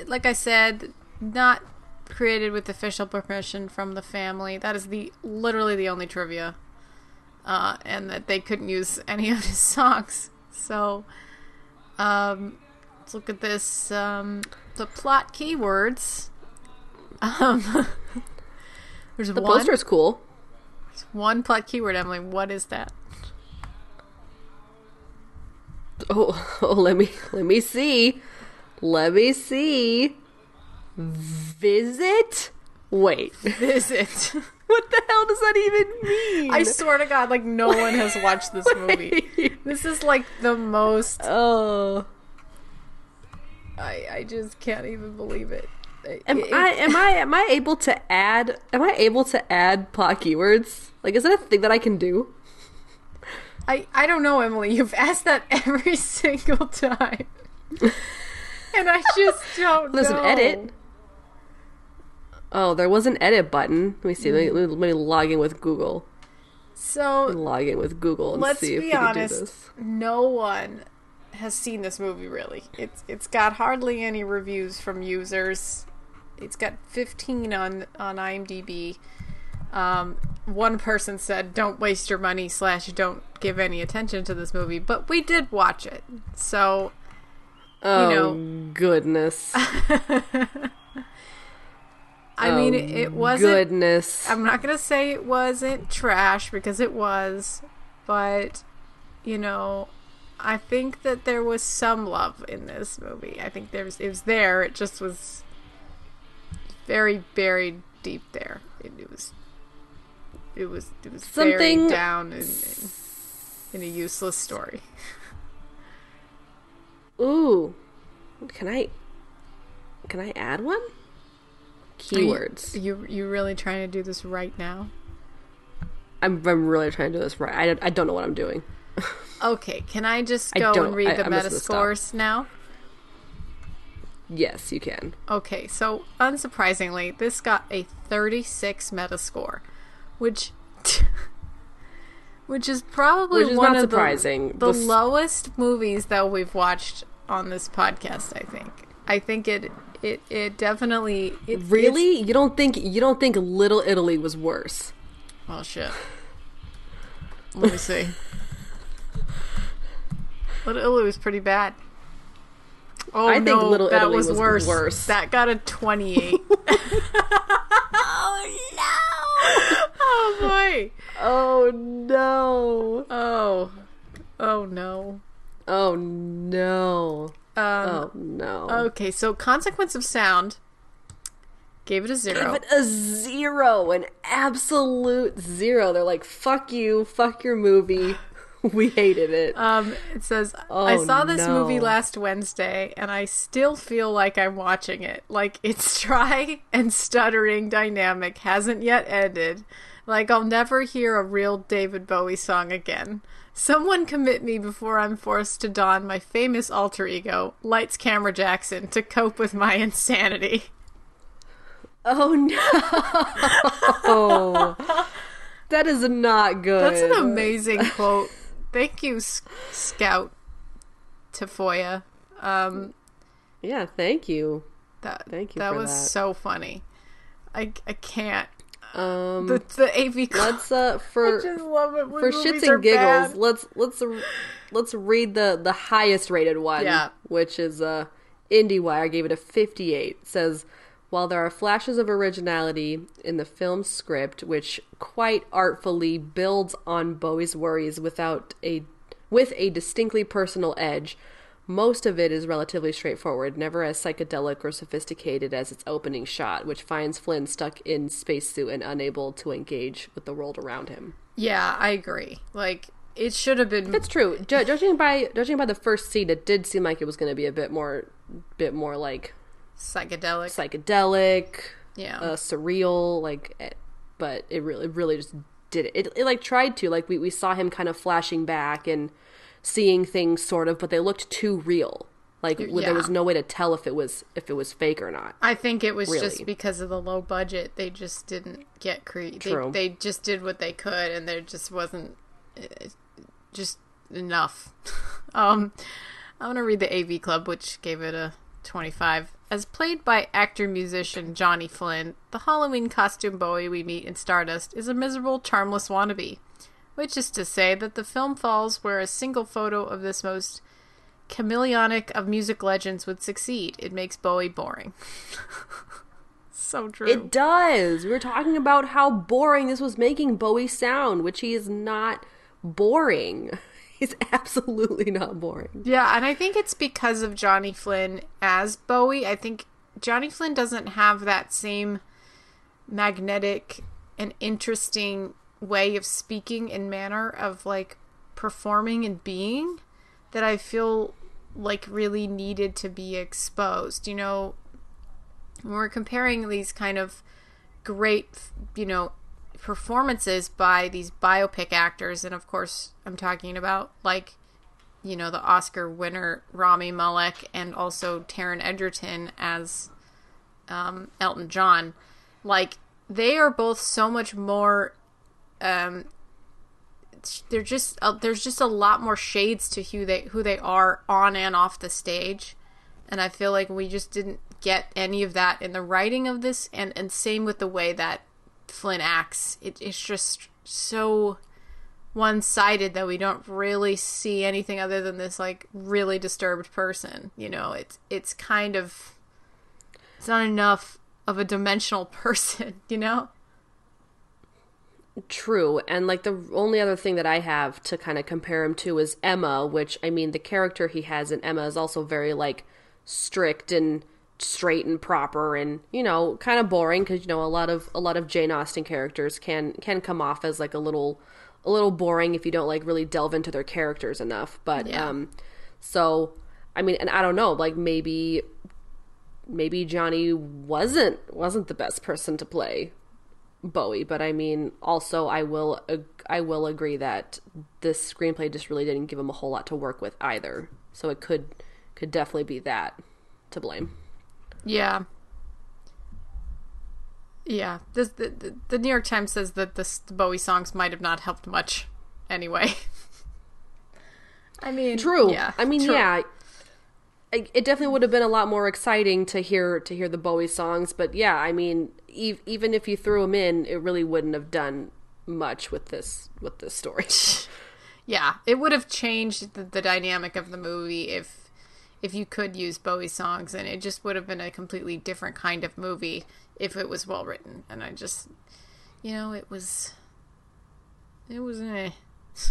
Like I said, not created with official permission from the family. That is the literally the only trivia, uh, and that they couldn't use any of his songs. So, um, let's look at this. Um, the plot keywords. Um, there's The one poster's cool. It's one plot keyword. Emily, what is that? Oh, oh, let me let me see. Let me see. Visit. Wait, Visit. what the hell does that even mean? I swear to God, like no one has watched this movie. This is like the most oh, I, I just can't even believe it. am It- I am I am I able to add? Am I able to add plot keywords? Like, is that a thing that I can do? I, I don't know, Emily. You've asked that every single time. And I just don't There's know. an edit. Oh, there was an edit button. Let me see. Let, me, let me log in with Google. So Log in with Google and let's see if be we can do honest. this. No one has seen this movie really. It's it's got hardly any reviews from users. It's got 15 on on IMDb. Um, one person said, "Don't waste your money." Slash, don't give any attention to this movie. But we did watch it, so Oh know. goodness! I oh, mean, Oh, it, it wasn't. goodness. I'm not gonna say it wasn't trash because it was, but you know, I think that there was some love in this movie. I think there was it was there. It just was very buried deep there. It, it was. It was it was Something- buried down in, in, in a useless story. Ooh, can I? Can I add one? Are you- Keywords. You you really trying to do this right now? I'm I'm really trying to do this right. I, don't- I don't know what I'm doing. Okay, can I just go don't- and read I- the I'm just gonna stop. metascores now? Yes, you can. Okay, so unsurprisingly, this got a 36 Metascore, which which is probably Which is one not of the- surprising. the, The s- lowest movies that we've watched on this podcast. I think. I think it it it definitely it, Really? You don't think you don't think Little Italy was worse? oh shit. Let me see. Little Italy was pretty bad. Oh I think no, Little that Italy was, was worse. worse. That got a 28. oh no! Oh boy! Oh no! Oh, oh no. Oh no! Um, Oh no! Okay, so Consequence of Sound gave it a zero. Give it a zero, an absolute zero. They're like, "Fuck you, fuck your movie." We hated it. Um, it says, oh, I saw this no. movie last Wednesday and I still feel like I'm watching it. Like its dry and stuttering dynamic hasn't yet ended. Like, I'll never hear a real David Bowie song again. Someone commit me before I'm forced to don my famous alter ego, Lights Camera Jackson, to cope with my insanity. Oh no. that is not good. That's an amazing quote. Thank you, S- Scout Tafoya. Um, Yeah, thank you. that Thank you that was that. so funny. I, I can't. Um The the AV club. let's uh for I just love it when for shits and giggles, bad. let's let's let's read the the highest rated one, Yeah. which is uh IndieWire gave it a 58. It says while there are flashes of originality in the film's script, which quite artfully builds on Bowie's worries without a with a distinctly personal edge, most of it is relatively straightforward, never as psychedelic or sophisticated as its opening shot, which finds Flynn stuck in spacesuit and unable to engage with the world around him. Yeah, I agree. Like it should have been. It's true. Ju- judging by judging by the first scene, it did seem like it was going to be a bit more, bit more like psychedelic. psychedelic, yeah. uh, surreal. Like, eh, but it really, it really just did it. it. It like tried to. Like we we saw him kind of flashing back and seeing things sort of, but they looked too real. Like w there was no way to tell if it was if it was fake or not. I think it was Really. just because of the low budget. They just didn't get creative. They, they just did what they could, and there just wasn't uh, just enough. um, I'm gonna read the AV Club, which gave it a 25. As played by actor musician Johnny Flynn, the Halloween costume Bowie we meet in Stardust is a miserable, charmless wannabe. Which is to say that the film falls where a single photo of this most chameleonic of music legends would succeed. It makes Bowie boring. so true. It does. We were talking about how boring this was making Bowie sound, which he is not boring. He's absolutely not boring. yeah, and I think it's because of Johnny Flynn as Bowie. I think Johnny Flynn doesn't have that same magnetic and interesting way of speaking and manner of like performing and being that I feel like really needed to be exposed. You know, when we're comparing these kind of great, you know, performances by these biopic actors, and of course, I'm talking about like, you know, the Oscar winner Rami Malek and also Taron Egerton as um, Elton John. Like, they are both so much more. Um, they're just uh, there's just a lot more shades to who they who they are on and off the stage and I feel like we just didn't get any of that in the writing of this, and and same with the way that Flynn acts. It, it's just so one sided that we don't really see anything other than this like really disturbed person. You know, it's it's kind of it's not enough of a dimensional person. You know. True. And like the only other thing that I have to kind of compare him to is Emma, which I mean the character he has in Emma is also very like strict and straight and proper and you know kind of boring because you know a lot of a lot of Jane Austen characters can can come off as like a little a little boring if you don't like really delve into their characters enough but Yeah. um so I mean and I don't know like maybe maybe Johnny wasn't wasn't the best person to play Bowie, but I mean, also I will ag- I will agree that this screenplay just really didn't give him a whole lot to work with either. So it could could definitely be that to blame. Yeah. Yeah. This, the, the, the New York Times says that this, the Bowie songs might have not helped much anyway. I mean, True. Yeah. I mean, true. yeah. It definitely would have been a lot more exciting to hear to hear the Bowie songs, but yeah, I mean, ev- even if you threw them in, it really wouldn't have done much with this with this story. Yeah. It would have changed the, the dynamic of the movie if if you could use Bowie songs, and it just would have been a completely different kind of movie if it was well written. And I just, you know, it was, it was eh.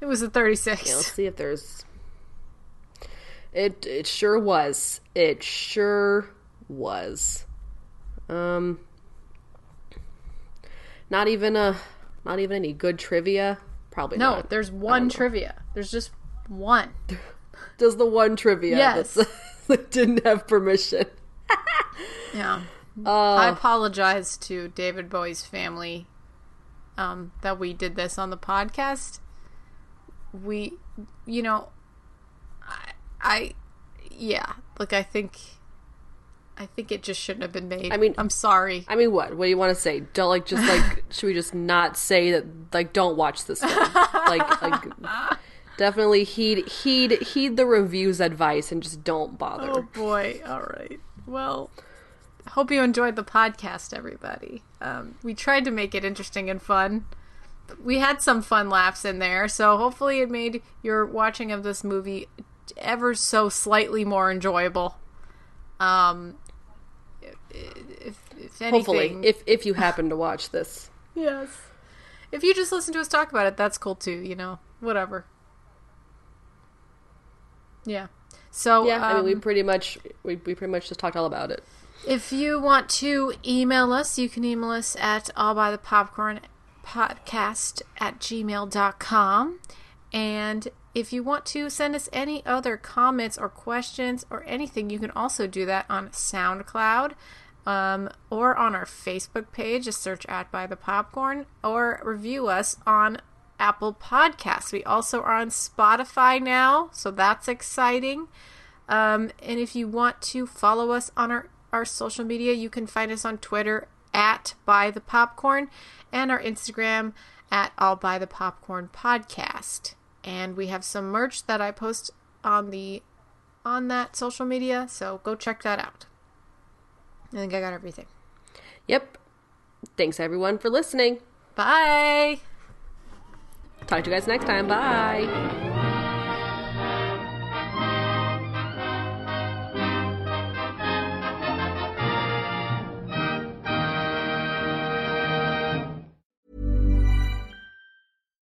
It was a thirty-six. Yeah, let's see if there's. It it sure was. It sure was. Um. Not even a, not even any good trivia. Probably No, not. there's one trivia. There's just one. Does the one trivia Yes. that didn't have permission. Yeah. I Uh, apologize to David Bowie's family um, that we did this on the podcast. We, you know, I, I, yeah, like I think, I think it just shouldn't have been made. I mean- I'm sorry. I mean, what? What do you want to say? Don't like just like should we just not say that? Like, don't watch this film. like, like definitely heed heed heed the reviews advice and just don't bother. Oh boy! All right. Well, hope you enjoyed the podcast, everybody. Um, we tried to make it interesting and fun. We had some fun laughs in there, so hopefully it made your watching of this movie ever so slightly more enjoyable. Um, if, if anything, Hopefully, if if you happen to watch this, yes, if you just listen to us talk about it, that's cool too. You know, whatever. Yeah. So yeah. I mean, we um, pretty much we, we pretty much just talked all about it. If you want to email us, you can email us at all Buy the Popcorn podcast at gmail.com. And if you want to send us any other comments or questions or anything, you can also do that on SoundCloud um, or on our Facebook page. Just search at Buy the Popcorn or review us on Apple Podcasts. We also are on Spotify now, so that's exciting. Um, and if you want to follow us on our, our social media, you can find us on Twitter at Buy the Popcorn and our Instagram at All Buy the Popcorn Podcast. And we have some merch that I post on the on that social media, so go check that out. I think I got everything. Yep. Thanks everyone for listening. Bye. Talk to you guys next time. Bye.